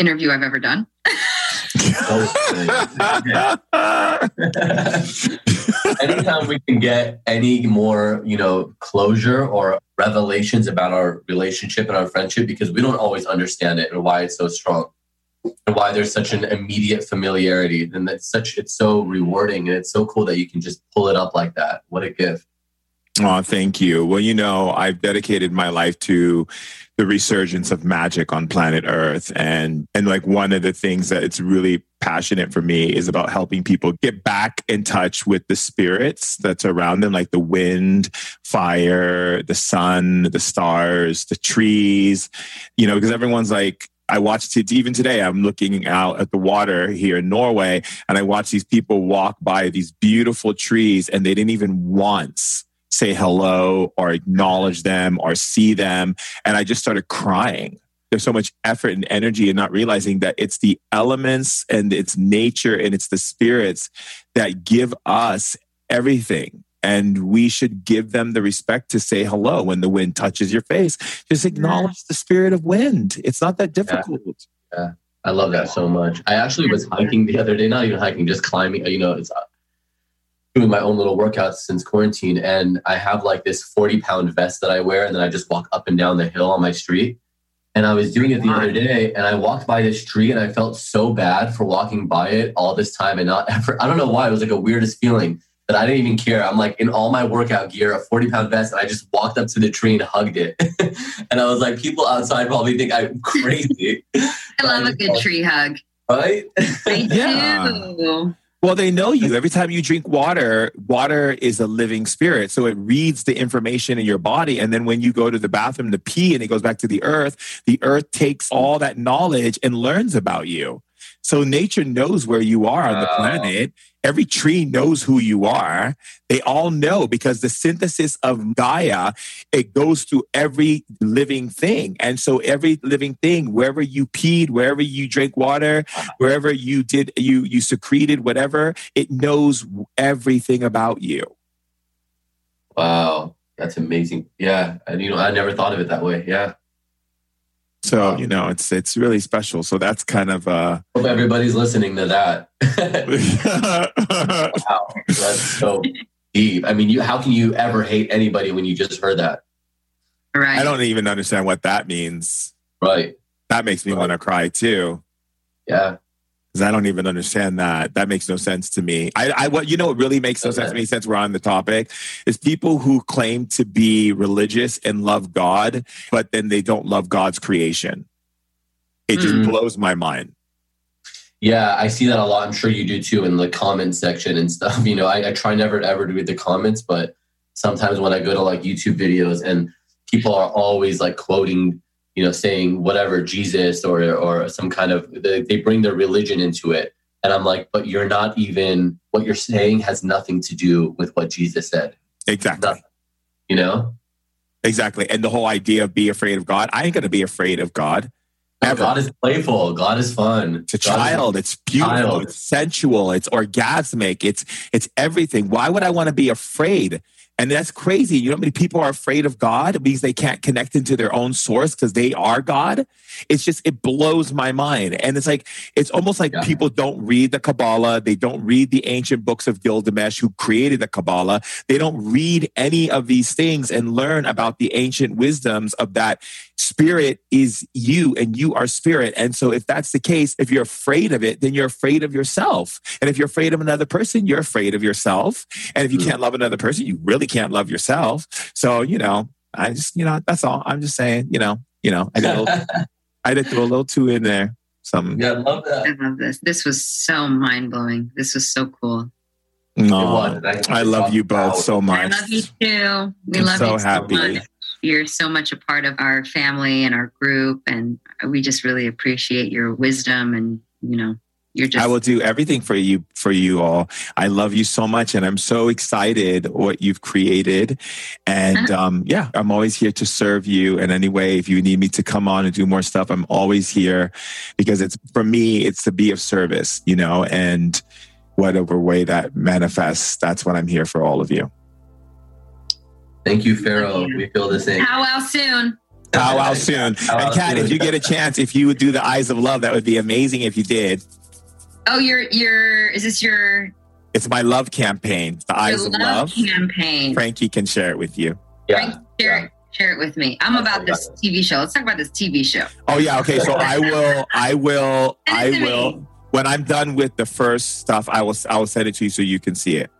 interview I've ever done. Anytime we can get any more, you know, closure or revelations about our relationship and our friendship, because we don't always understand it and why it's so strong and why there's such an immediate familiarity. And that's such, it's so rewarding and it's so cool that you can just pull it up like that. What a gift. Oh, thank you. Well, you know, I've dedicated my life to the resurgence of magic on planet Earth. And and like one of the things that it's really passionate for me is about helping people get back in touch with the spirits that's around them, like the wind, fire, the sun, the stars, the trees, you know, because everyone's like, I watched it even today. I'm looking out at the water here in Norway and I watch these people walk by these beautiful trees and they didn't even once say hello or acknowledge them or see them. And I just started crying. There's so much effort and energy and not realizing that it's the elements and it's nature and it's the spirits that give us everything. And we should give them the respect to say hello when the wind touches your face. Just mm-hmm. acknowledge the spirit of wind. It's not that difficult. Yeah. yeah. I love that so much. I actually was hiking the other day, not even hiking, just climbing. You know, it's uh, doing my own little workouts since quarantine and I have like this 40 pound vest that I wear and then I just walk up and down the hill on my street. And I was doing it the other day and I walked by this tree and I felt so bad for walking by it all this time and not ever, I don't know why. It was like a weirdest feeling that I didn't even care. I'm like in all my workout gear, a 40 pound vest, and I just walked up to the tree and hugged it. and I was like, people outside probably think I'm crazy. I love a good tree hug. Right? I do. Well, they know you. Every time you drink water, water is a living spirit. So it reads the information in your body. And then when you go to the bathroom to pee and it goes back to the earth, the earth takes all that knowledge and learns about you. So nature knows where you are on the planet. Every tree knows who you are. They all know because the synthesis of Gaia, it goes through every living thing. And so every living thing, wherever you peed, wherever you drank water, wherever you did, you, you secreted, whatever, it knows everything about you. Wow. That's amazing. Yeah. And, you know, I never thought of it that way. Yeah. So you know, it's it's really special. So that's kind of uh hope everybody's listening to that. wow, that's so deep. I mean, you how can you ever hate anybody when you just heard that? Right. I don't even understand what that means. Right. That makes me right. want to cry too. Yeah. Because I don't even understand that. That makes no sense to me. I, I what you know what really makes no sense to me since we're on the topic is people who claim to be religious and love God, but then they don't love God's creation. It just Mm. blows my mind. Yeah, I see that a lot. I'm sure you do too in the comment section and stuff. You know, I, I try never ever to read the comments, but sometimes when I go to like YouTube videos and people are always like quoting, you know, saying whatever Jesus or or some kind of they, they bring their religion into it, and I'm like, but you're not even what you're saying has nothing to do with what Jesus said. Exactly. Nothing. You know, Exactly. And the whole idea of be afraid of God. I ain't gonna be afraid of God. No. God is playful. God is fun. It's a God is- child. It's beautiful. child. It's sensual. It's orgasmic. It's it's everything. Why would I want to be afraid? And that's crazy. You know how many people are afraid of God because they can't connect into their own source because they are God? It's just, it blows my mind. And it's like, it's almost like Yeah. people don't read the Kabbalah. They don't read the ancient books of Gilgamesh, who created the Kabbalah. They don't read any of these things and learn about the ancient wisdoms of that spirit is you and you are spirit. And so if that's the case, if you're afraid of it, then you're afraid of yourself. And if you're afraid of another person, you're afraid of yourself. And if you Mm. can't love another person, you really can't love yourself. So, you know, I just, you know, that's all. I'm just saying, you know, you know, I got a little, I did throw a little two in there. Some yeah, I love that. I love this. This was so mind blowing. This was so cool. no, It. I love you both so much. I much. love you too. We I'm love so you so happy. much. You're so much a part of our family and our group, and we just really appreciate your wisdom. And you know, you're just I will do everything for you for you all. I love you so much and I'm so excited what you've created. And um, yeah, I'm always here to serve you in any way. If you need me to come on and do more stuff, I'm always here because it's for me, it's to be of service, you know, and whatever way that manifests, that's what I'm here for all of you. Thank you, Pharaoh. We feel the same. how well soon. How well soon. Pow wow And Kat, soon. if you get a chance, if you would do the eyes of love, that would be amazing if you did. Oh, your your is this your, It's my love campaign, the eyes your of love, love. campaign? Frankie can share it with you. Yeah. Frank, share it. Share it with me. I'm about this TV show. Let's talk about this TV show. Oh yeah, okay. So I will, I will, I will. When I'm done with the first stuff, I will, I will send it to you so you can see it.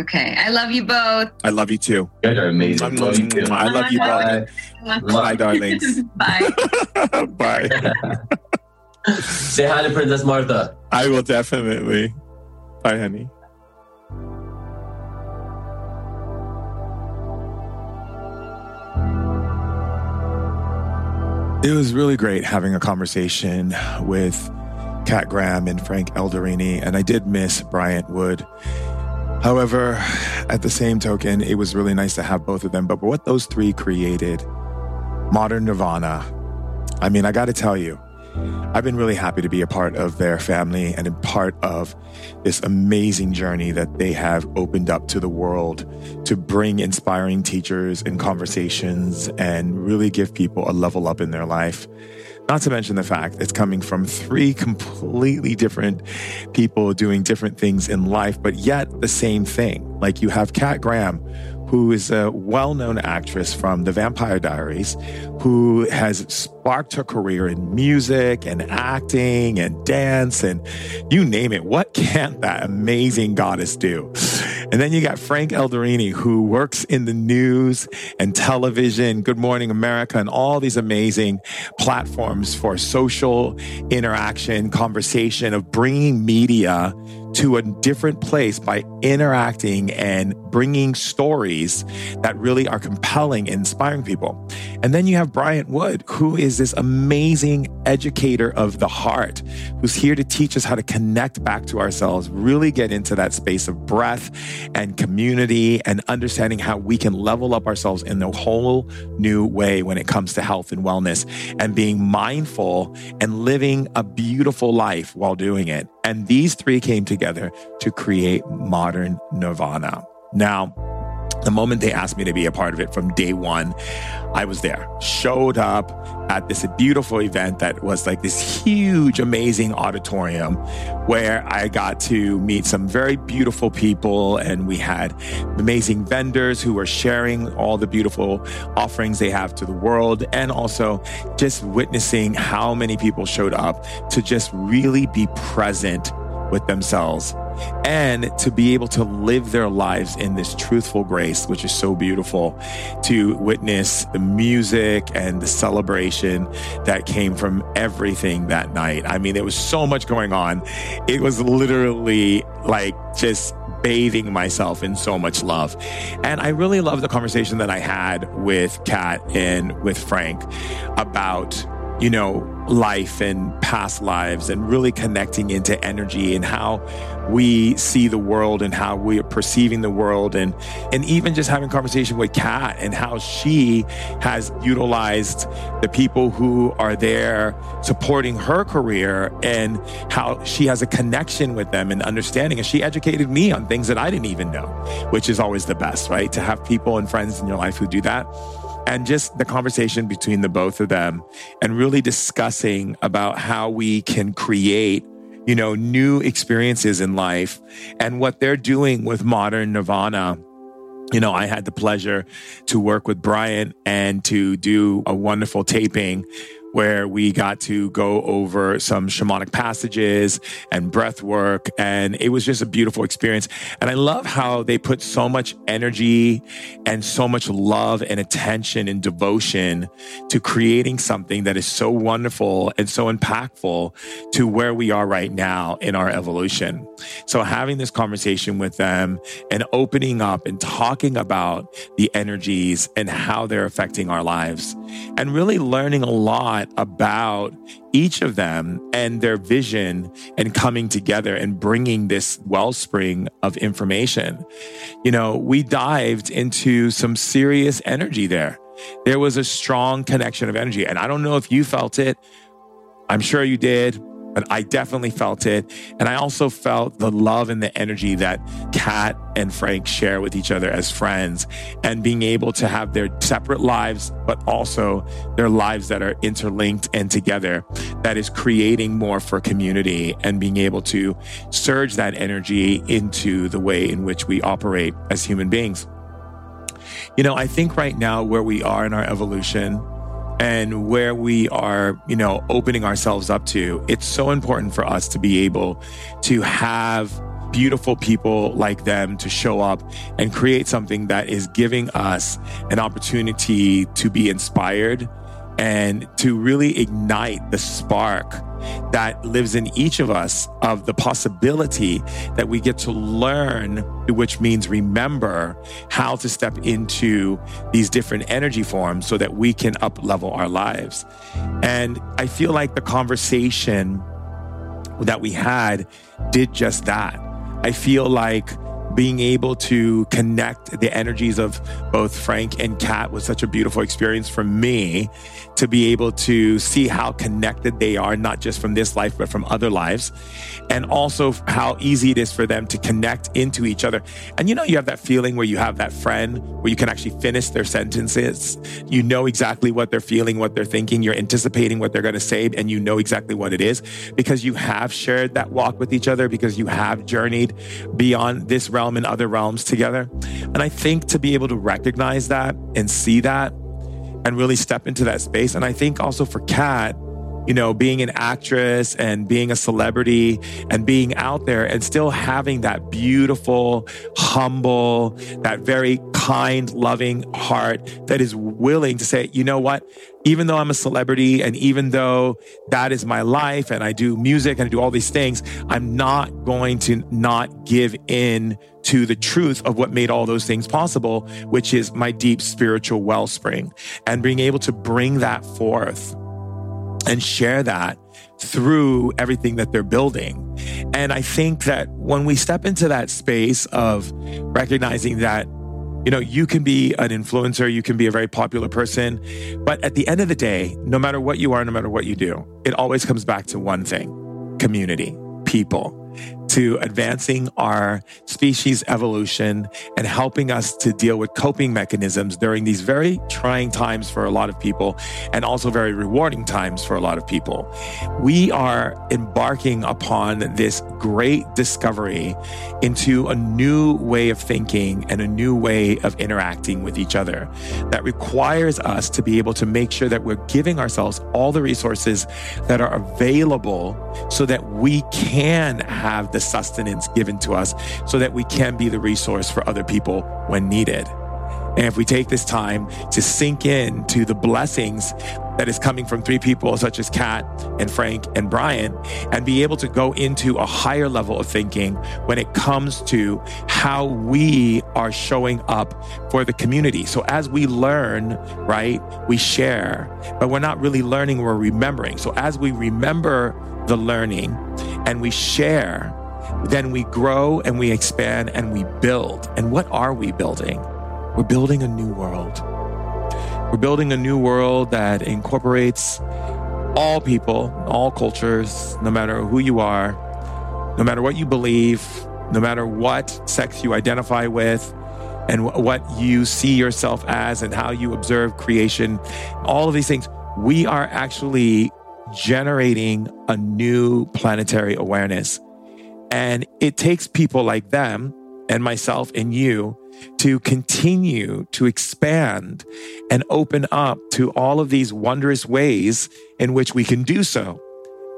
Okay. I love you both. I love you too. You guys are amazing. Love you too. I love you both. Bye. Bye, darlings. Bye. Bye. Say hi to Princess Märtha. I will definitely. Bye, honey. It was really great having a conversation with Kat Graham and Frank Elaridi, and I did miss Bryant Wood. However, at the same token, it was really nice to have both of them. But what those three created, Modern Nirvana, I mean, I got to tell you, I've been really happy to be a part of their family and a part of this amazing journey that they have opened up to the world to bring inspiring teachers and conversations and really give people a level up in their life. Not to mention the fact it's coming from three completely different people doing different things in life, but yet the same thing. Like you have Kat Graham, who is a well known actress from The Vampire Diaries, who has sparked her career in music and acting and dance and you name it. What can't that amazing goddess do? And then you got Frank Elaridi, who works in the news and television, Good Morning America, and all these amazing platforms for social interaction, conversation, of bringing media to a different place by interacting and bringing stories that really are compelling and inspiring people. And then you have Bryant Wood, who is this amazing educator of the heart, who's here to teach us how to connect back to ourselves, really get into that space of breath and community and understanding how we can level up ourselves in a whole new way when it comes to health and wellness and being mindful and living a beautiful life while doing it. And these three came together to create modern nirvana. Now, the moment they asked me to be a part of it from day one, I was there, showed up at this beautiful event that was like this huge, amazing auditorium where I got to meet some very beautiful people. And we had amazing vendors who were sharing all the beautiful offerings they have to the world. And also just witnessing how many people showed up to just really be present with themselves and to be able to live their lives in this truthful grace, which is so beautiful, to witness the music and the celebration that came from everything that night. I mean, there was so much going on. It was literally like just bathing myself in so much love. And I really love the conversation that I had with Kat and with Frank about you know, life and past lives and really connecting into energy and how we see the world and how we are perceiving the world and and even just having conversation with Kat and how she has utilized the people who are there supporting her career and how she has a connection with them and understanding. And she educated me on things that I didn't even know which is always the best right? To have people and friends in your life who do that and just the conversation between the both of them and really discussing about how we can create you know new experiences in life and what they're doing with modern nirvana. You know, I had the pleasure to work with Brian and to do a wonderful taping where we got to go over some shamanic passages and breath work. And it was just a beautiful experience. And I love how they put so much energy and so much love and attention and devotion to creating something that is so wonderful and so impactful to where we are right now in our evolution. So having this conversation with them and opening up and talking about the energies and how they're affecting our lives and really learning a lot lot about each of them and their vision and coming together and bringing this wellspring of information. You know, we dived into some serious energy there. There was a strong connection of energy. And I don't know if you felt it. I'm sure you did but I definitely felt it. And I also felt the love and the energy that Kat and Frank share with each other as friends and being able to have their separate lives, but also their lives that are interlinked and together that is creating more for community and being able to surge that energy into the way in which we operate as human beings. You know, I think right now where we are in our evolution, and where we are, you know, opening ourselves up to, it's so important for us to be able to have beautiful people like them to show up and create something that is giving us an opportunity to be inspired and to really ignite the spark that lives in each of us of the possibility that we get to learn, which means remember how to step into these different energy forms so that we can up level our lives. And I feel like the conversation that we had did just that. I feel like being able to connect the energies of both Frank and Kat was such a beautiful experience for me to be able to see how connected they are, not just from this life, but from other lives. And also how easy it is for them to connect into each other. And you know, you have that feeling where you have that friend where you can actually finish their sentences. You know exactly what they're feeling, what they're thinking. You're anticipating what they're going to say, and you know exactly what it is because you have shared that walk with each other, because you have journeyed beyond this realm and other realms together. And I think to be able to recognize that and see that and really step into that space. And I think also for Kat, you know, being an actress and being a celebrity and being out there and still having that beautiful, humble, that very kind, loving heart that is willing to say, you know what? Even though I'm a celebrity and even though that is my life and I do music and I do all these things, I'm not going to not give in to the truth of what made all those things possible, which is my deep spiritual wellspring and being able to bring that forth and share that through everything that they're building. And I think that when we step into that space of recognizing that, you know, you can be an influencer, you can be a very popular person, but at the end of the day, no matter what you are, no matter what you do, it always comes back to one thing community, people to advancing our species evolution and helping us to deal with coping mechanisms during these very trying times for a lot of people and also very rewarding times for a lot of people. We are embarking upon this great discovery into a new way of thinking and a new way of interacting with each other that requires us to be able to make sure that we're giving ourselves all the resources that are available so that we can have the the sustenance given to us so that we can be the resource for other people when needed. And if we take this time to sink in to the blessings that is coming from three people such as Kat and Frank and Brian, and be able to go into a higher level of thinking when it comes to how we are showing up for the community. So as we learn, right, we share, but we're not really learning, we're remembering. So as we remember the learning and we share, then we grow and we expand and we build. And what are we building? We're building a new world. We're building a new world that incorporates all people, all cultures, no matter who you are, no matter what you believe, no matter what sex you identify with, and what you see yourself as, and how you observe creation, all of these things. We are actually generating a new planetary awareness and it takes people like them and myself and you to continue to expand and open up to all of these wondrous ways in which we can do so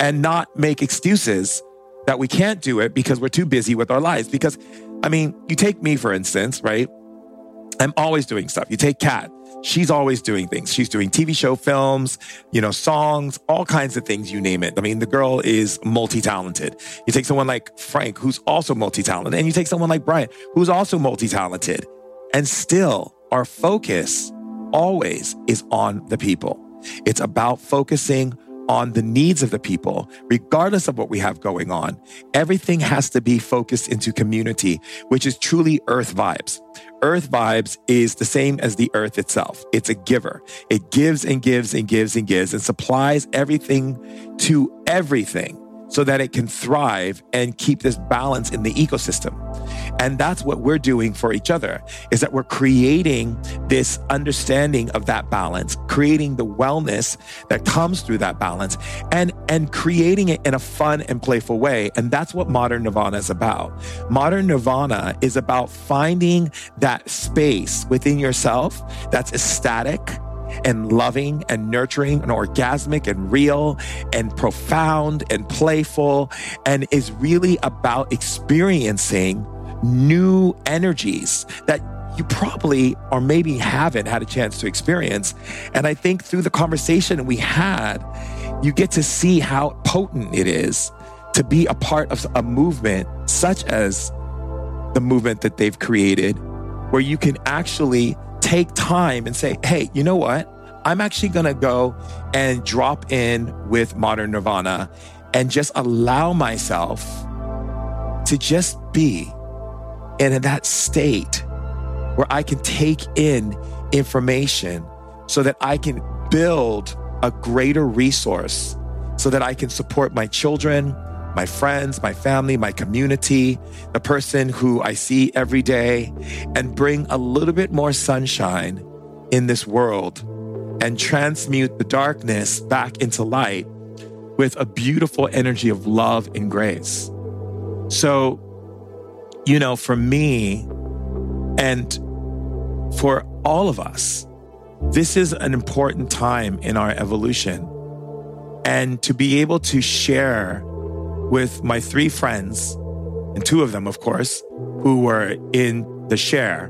and not make excuses that we can't do it because we're too busy with our lives. Because, I mean, you take me, for instance, right? I'm always doing stuff. You take Kat, she's always doing things. She's doing TV show films, you know, songs, all kinds of things, you name it. I mean, the girl is multi talented. You take someone like Frank, who's also multi talented, and you take someone like Brian, who's also multi talented. And still, our focus always is on the people. It's about focusing on the needs of the people, regardless of what we have going on. Everything has to be focused into community, which is truly earth vibes. Earth vibes is the same as the earth itself. It's a giver. It gives and gives and gives and gives and supplies everything to everything so that it can thrive and keep this balance in the ecosystem. And that's what we're doing for each other is that we're creating this understanding of that balance, creating the wellness that comes through that balance and and creating it in a fun and playful way. And that's what modern nirvana is about. Modern nirvana is about finding that space within yourself that's ecstatic and loving and nurturing and orgasmic and real and profound and playful and is really about experiencing new energies that you probably or maybe haven't had a chance to experience. And I think through the conversation we had, you get to see how potent it is to be a part of a movement such as the movement that they've created, where you can actually take time and say, hey, you know what? I'm actually going to go and drop in with modern nirvana and just allow myself to just be in that state where I can take in information so that I can build a greater resource so that I can support my children, my friends, my family, my community, the person who I see every day, and bring a little bit more sunshine in this world and transmute the darkness back into light with a beautiful energy of love and grace. So, you know, for me and for all of us, this is an important time in our evolution. And to be able to share with my three friends, and two of them, of course, who were in the share,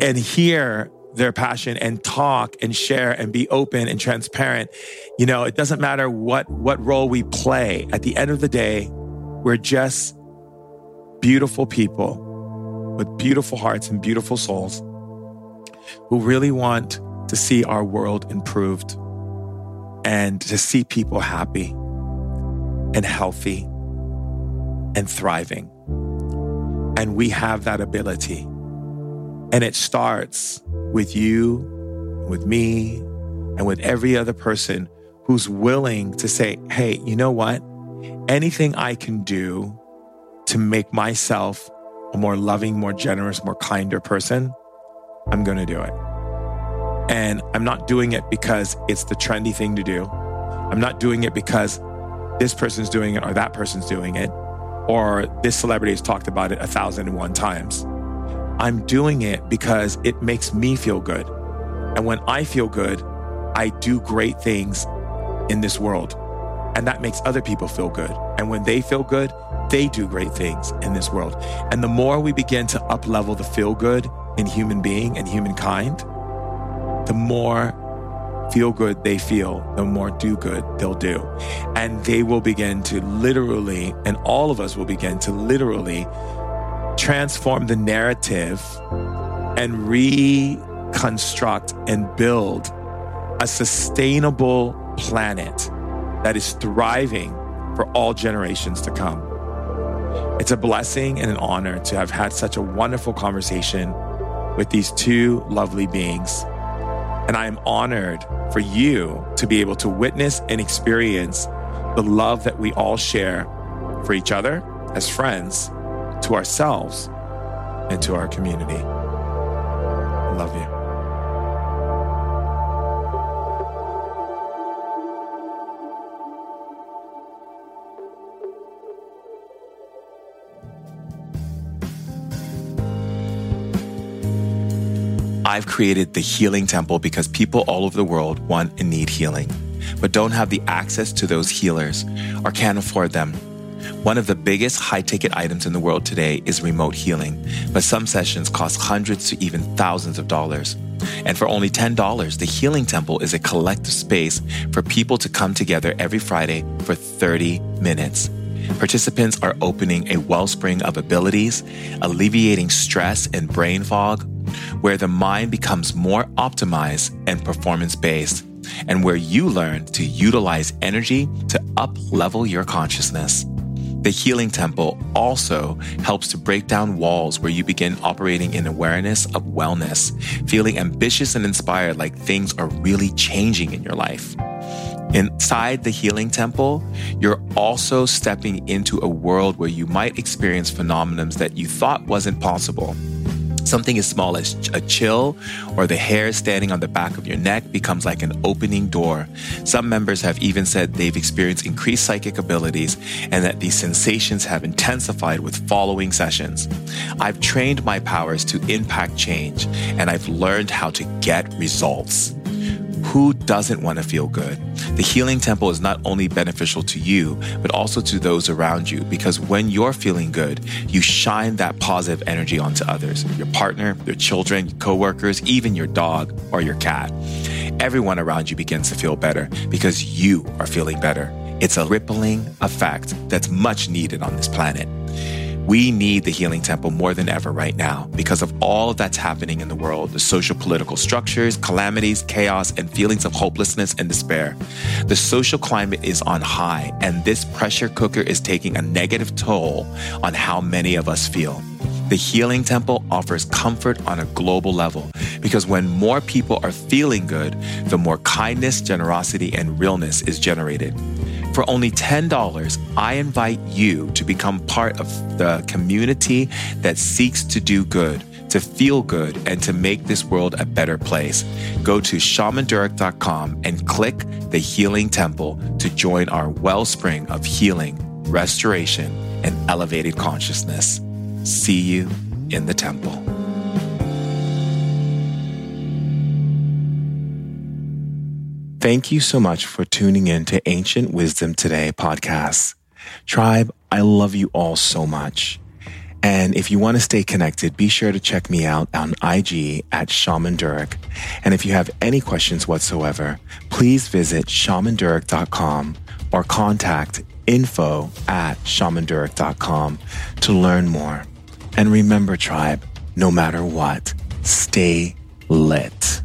and hear their passion and talk and share and be open and transparent. You know, it doesn't matter what what role we play. At the end of the day, we're just beautiful people with beautiful hearts and beautiful souls who really want to see our world improved and to see people happy and healthy and thriving. And we have that ability. And it starts with you, with me, and with every other person who's willing to say, hey, you know what? Anything I can do to make myself a more loving, more generous, more kinder person, I'm going to do it. And I'm not doing it because it's the trendy thing to do. I'm not doing it because this person's doing it or that person's doing it or this celebrity has talked about it a thousand and one times. I'm doing it because it makes me feel good. And when I feel good, I do great things in this world. And that makes other people feel good. And when they feel good, they do great things in this world. And the more we begin to up level the feel good in human being and humankind, the more feel good they feel, the more do good they'll do. And they will begin to literally, and all of us will begin to literally transform the narrative and reconstruct and build a sustainable planet that is thriving for all generations to come. It's a blessing and an honor to have had such a wonderful conversation with these two lovely beings. And I am honored for you to be able to witness and experience the love that we all share for each other as friends, to ourselves, and to our community. I love you. I've created the Healing Temple because people all over the world want and need healing, but don't have the access to those healers or can't afford them. One of the biggest high ticket items in the world today is remote healing, but some sessions cost hundreds to even thousands of dollars. And for only $10, the Healing Temple is a collective space for people to come together every Friday for 30 minutes. Participants are opening a wellspring of abilities, alleviating stress and brain fog, where the mind becomes more optimized and performance based, and where you learn to utilize energy to up level your consciousness. The Healing Temple also helps to break down walls where you begin operating in awareness of wellness, feeling ambitious and inspired like things are really changing in your life. Inside the Healing Temple, you're also stepping into a world where you might experience phenomena that you thought wasn't possible. Something as small as a chill or the hair standing on the back of your neck becomes like an opening door. Some members have even said they've experienced increased psychic abilities and that these sensations have intensified with following sessions. I've trained my powers to impact change and I've learned how to get results. Who doesn't want to feel good? The Healing Temple is not only beneficial to you, but also to those around you because when you're feeling good, you shine that positive energy onto others your partner, your children, your coworkers, even your dog or your cat. Everyone around you begins to feel better because you are feeling better. It's a rippling effect that's much needed on this planet. We need the Healing Temple more than ever right now because of all that's happening in the world the social political structures, calamities, chaos, and feelings of hopelessness and despair. The social climate is on high, and this pressure cooker is taking a negative toll on how many of us feel. The Healing Temple offers comfort on a global level because when more people are feeling good, the more kindness, generosity, and realness is generated. For only $10, I invite you to become part of the community that seeks to do good, to feel good, and to make this world a better place. Go to shamandurek.com and click the Healing Temple to join our wellspring of healing, restoration, and elevated consciousness. See you in the temple. Thank you so much for tuning in to Ancient Wisdom Today podcast. Tribe, I love you all so much. And if you want to stay connected, be sure to check me out on IG at Shaman Durek. And if you have any questions whatsoever, please visit shamandurek.com or contact info at shamandurek.com to learn more. And remember, tribe, no matter what, stay lit.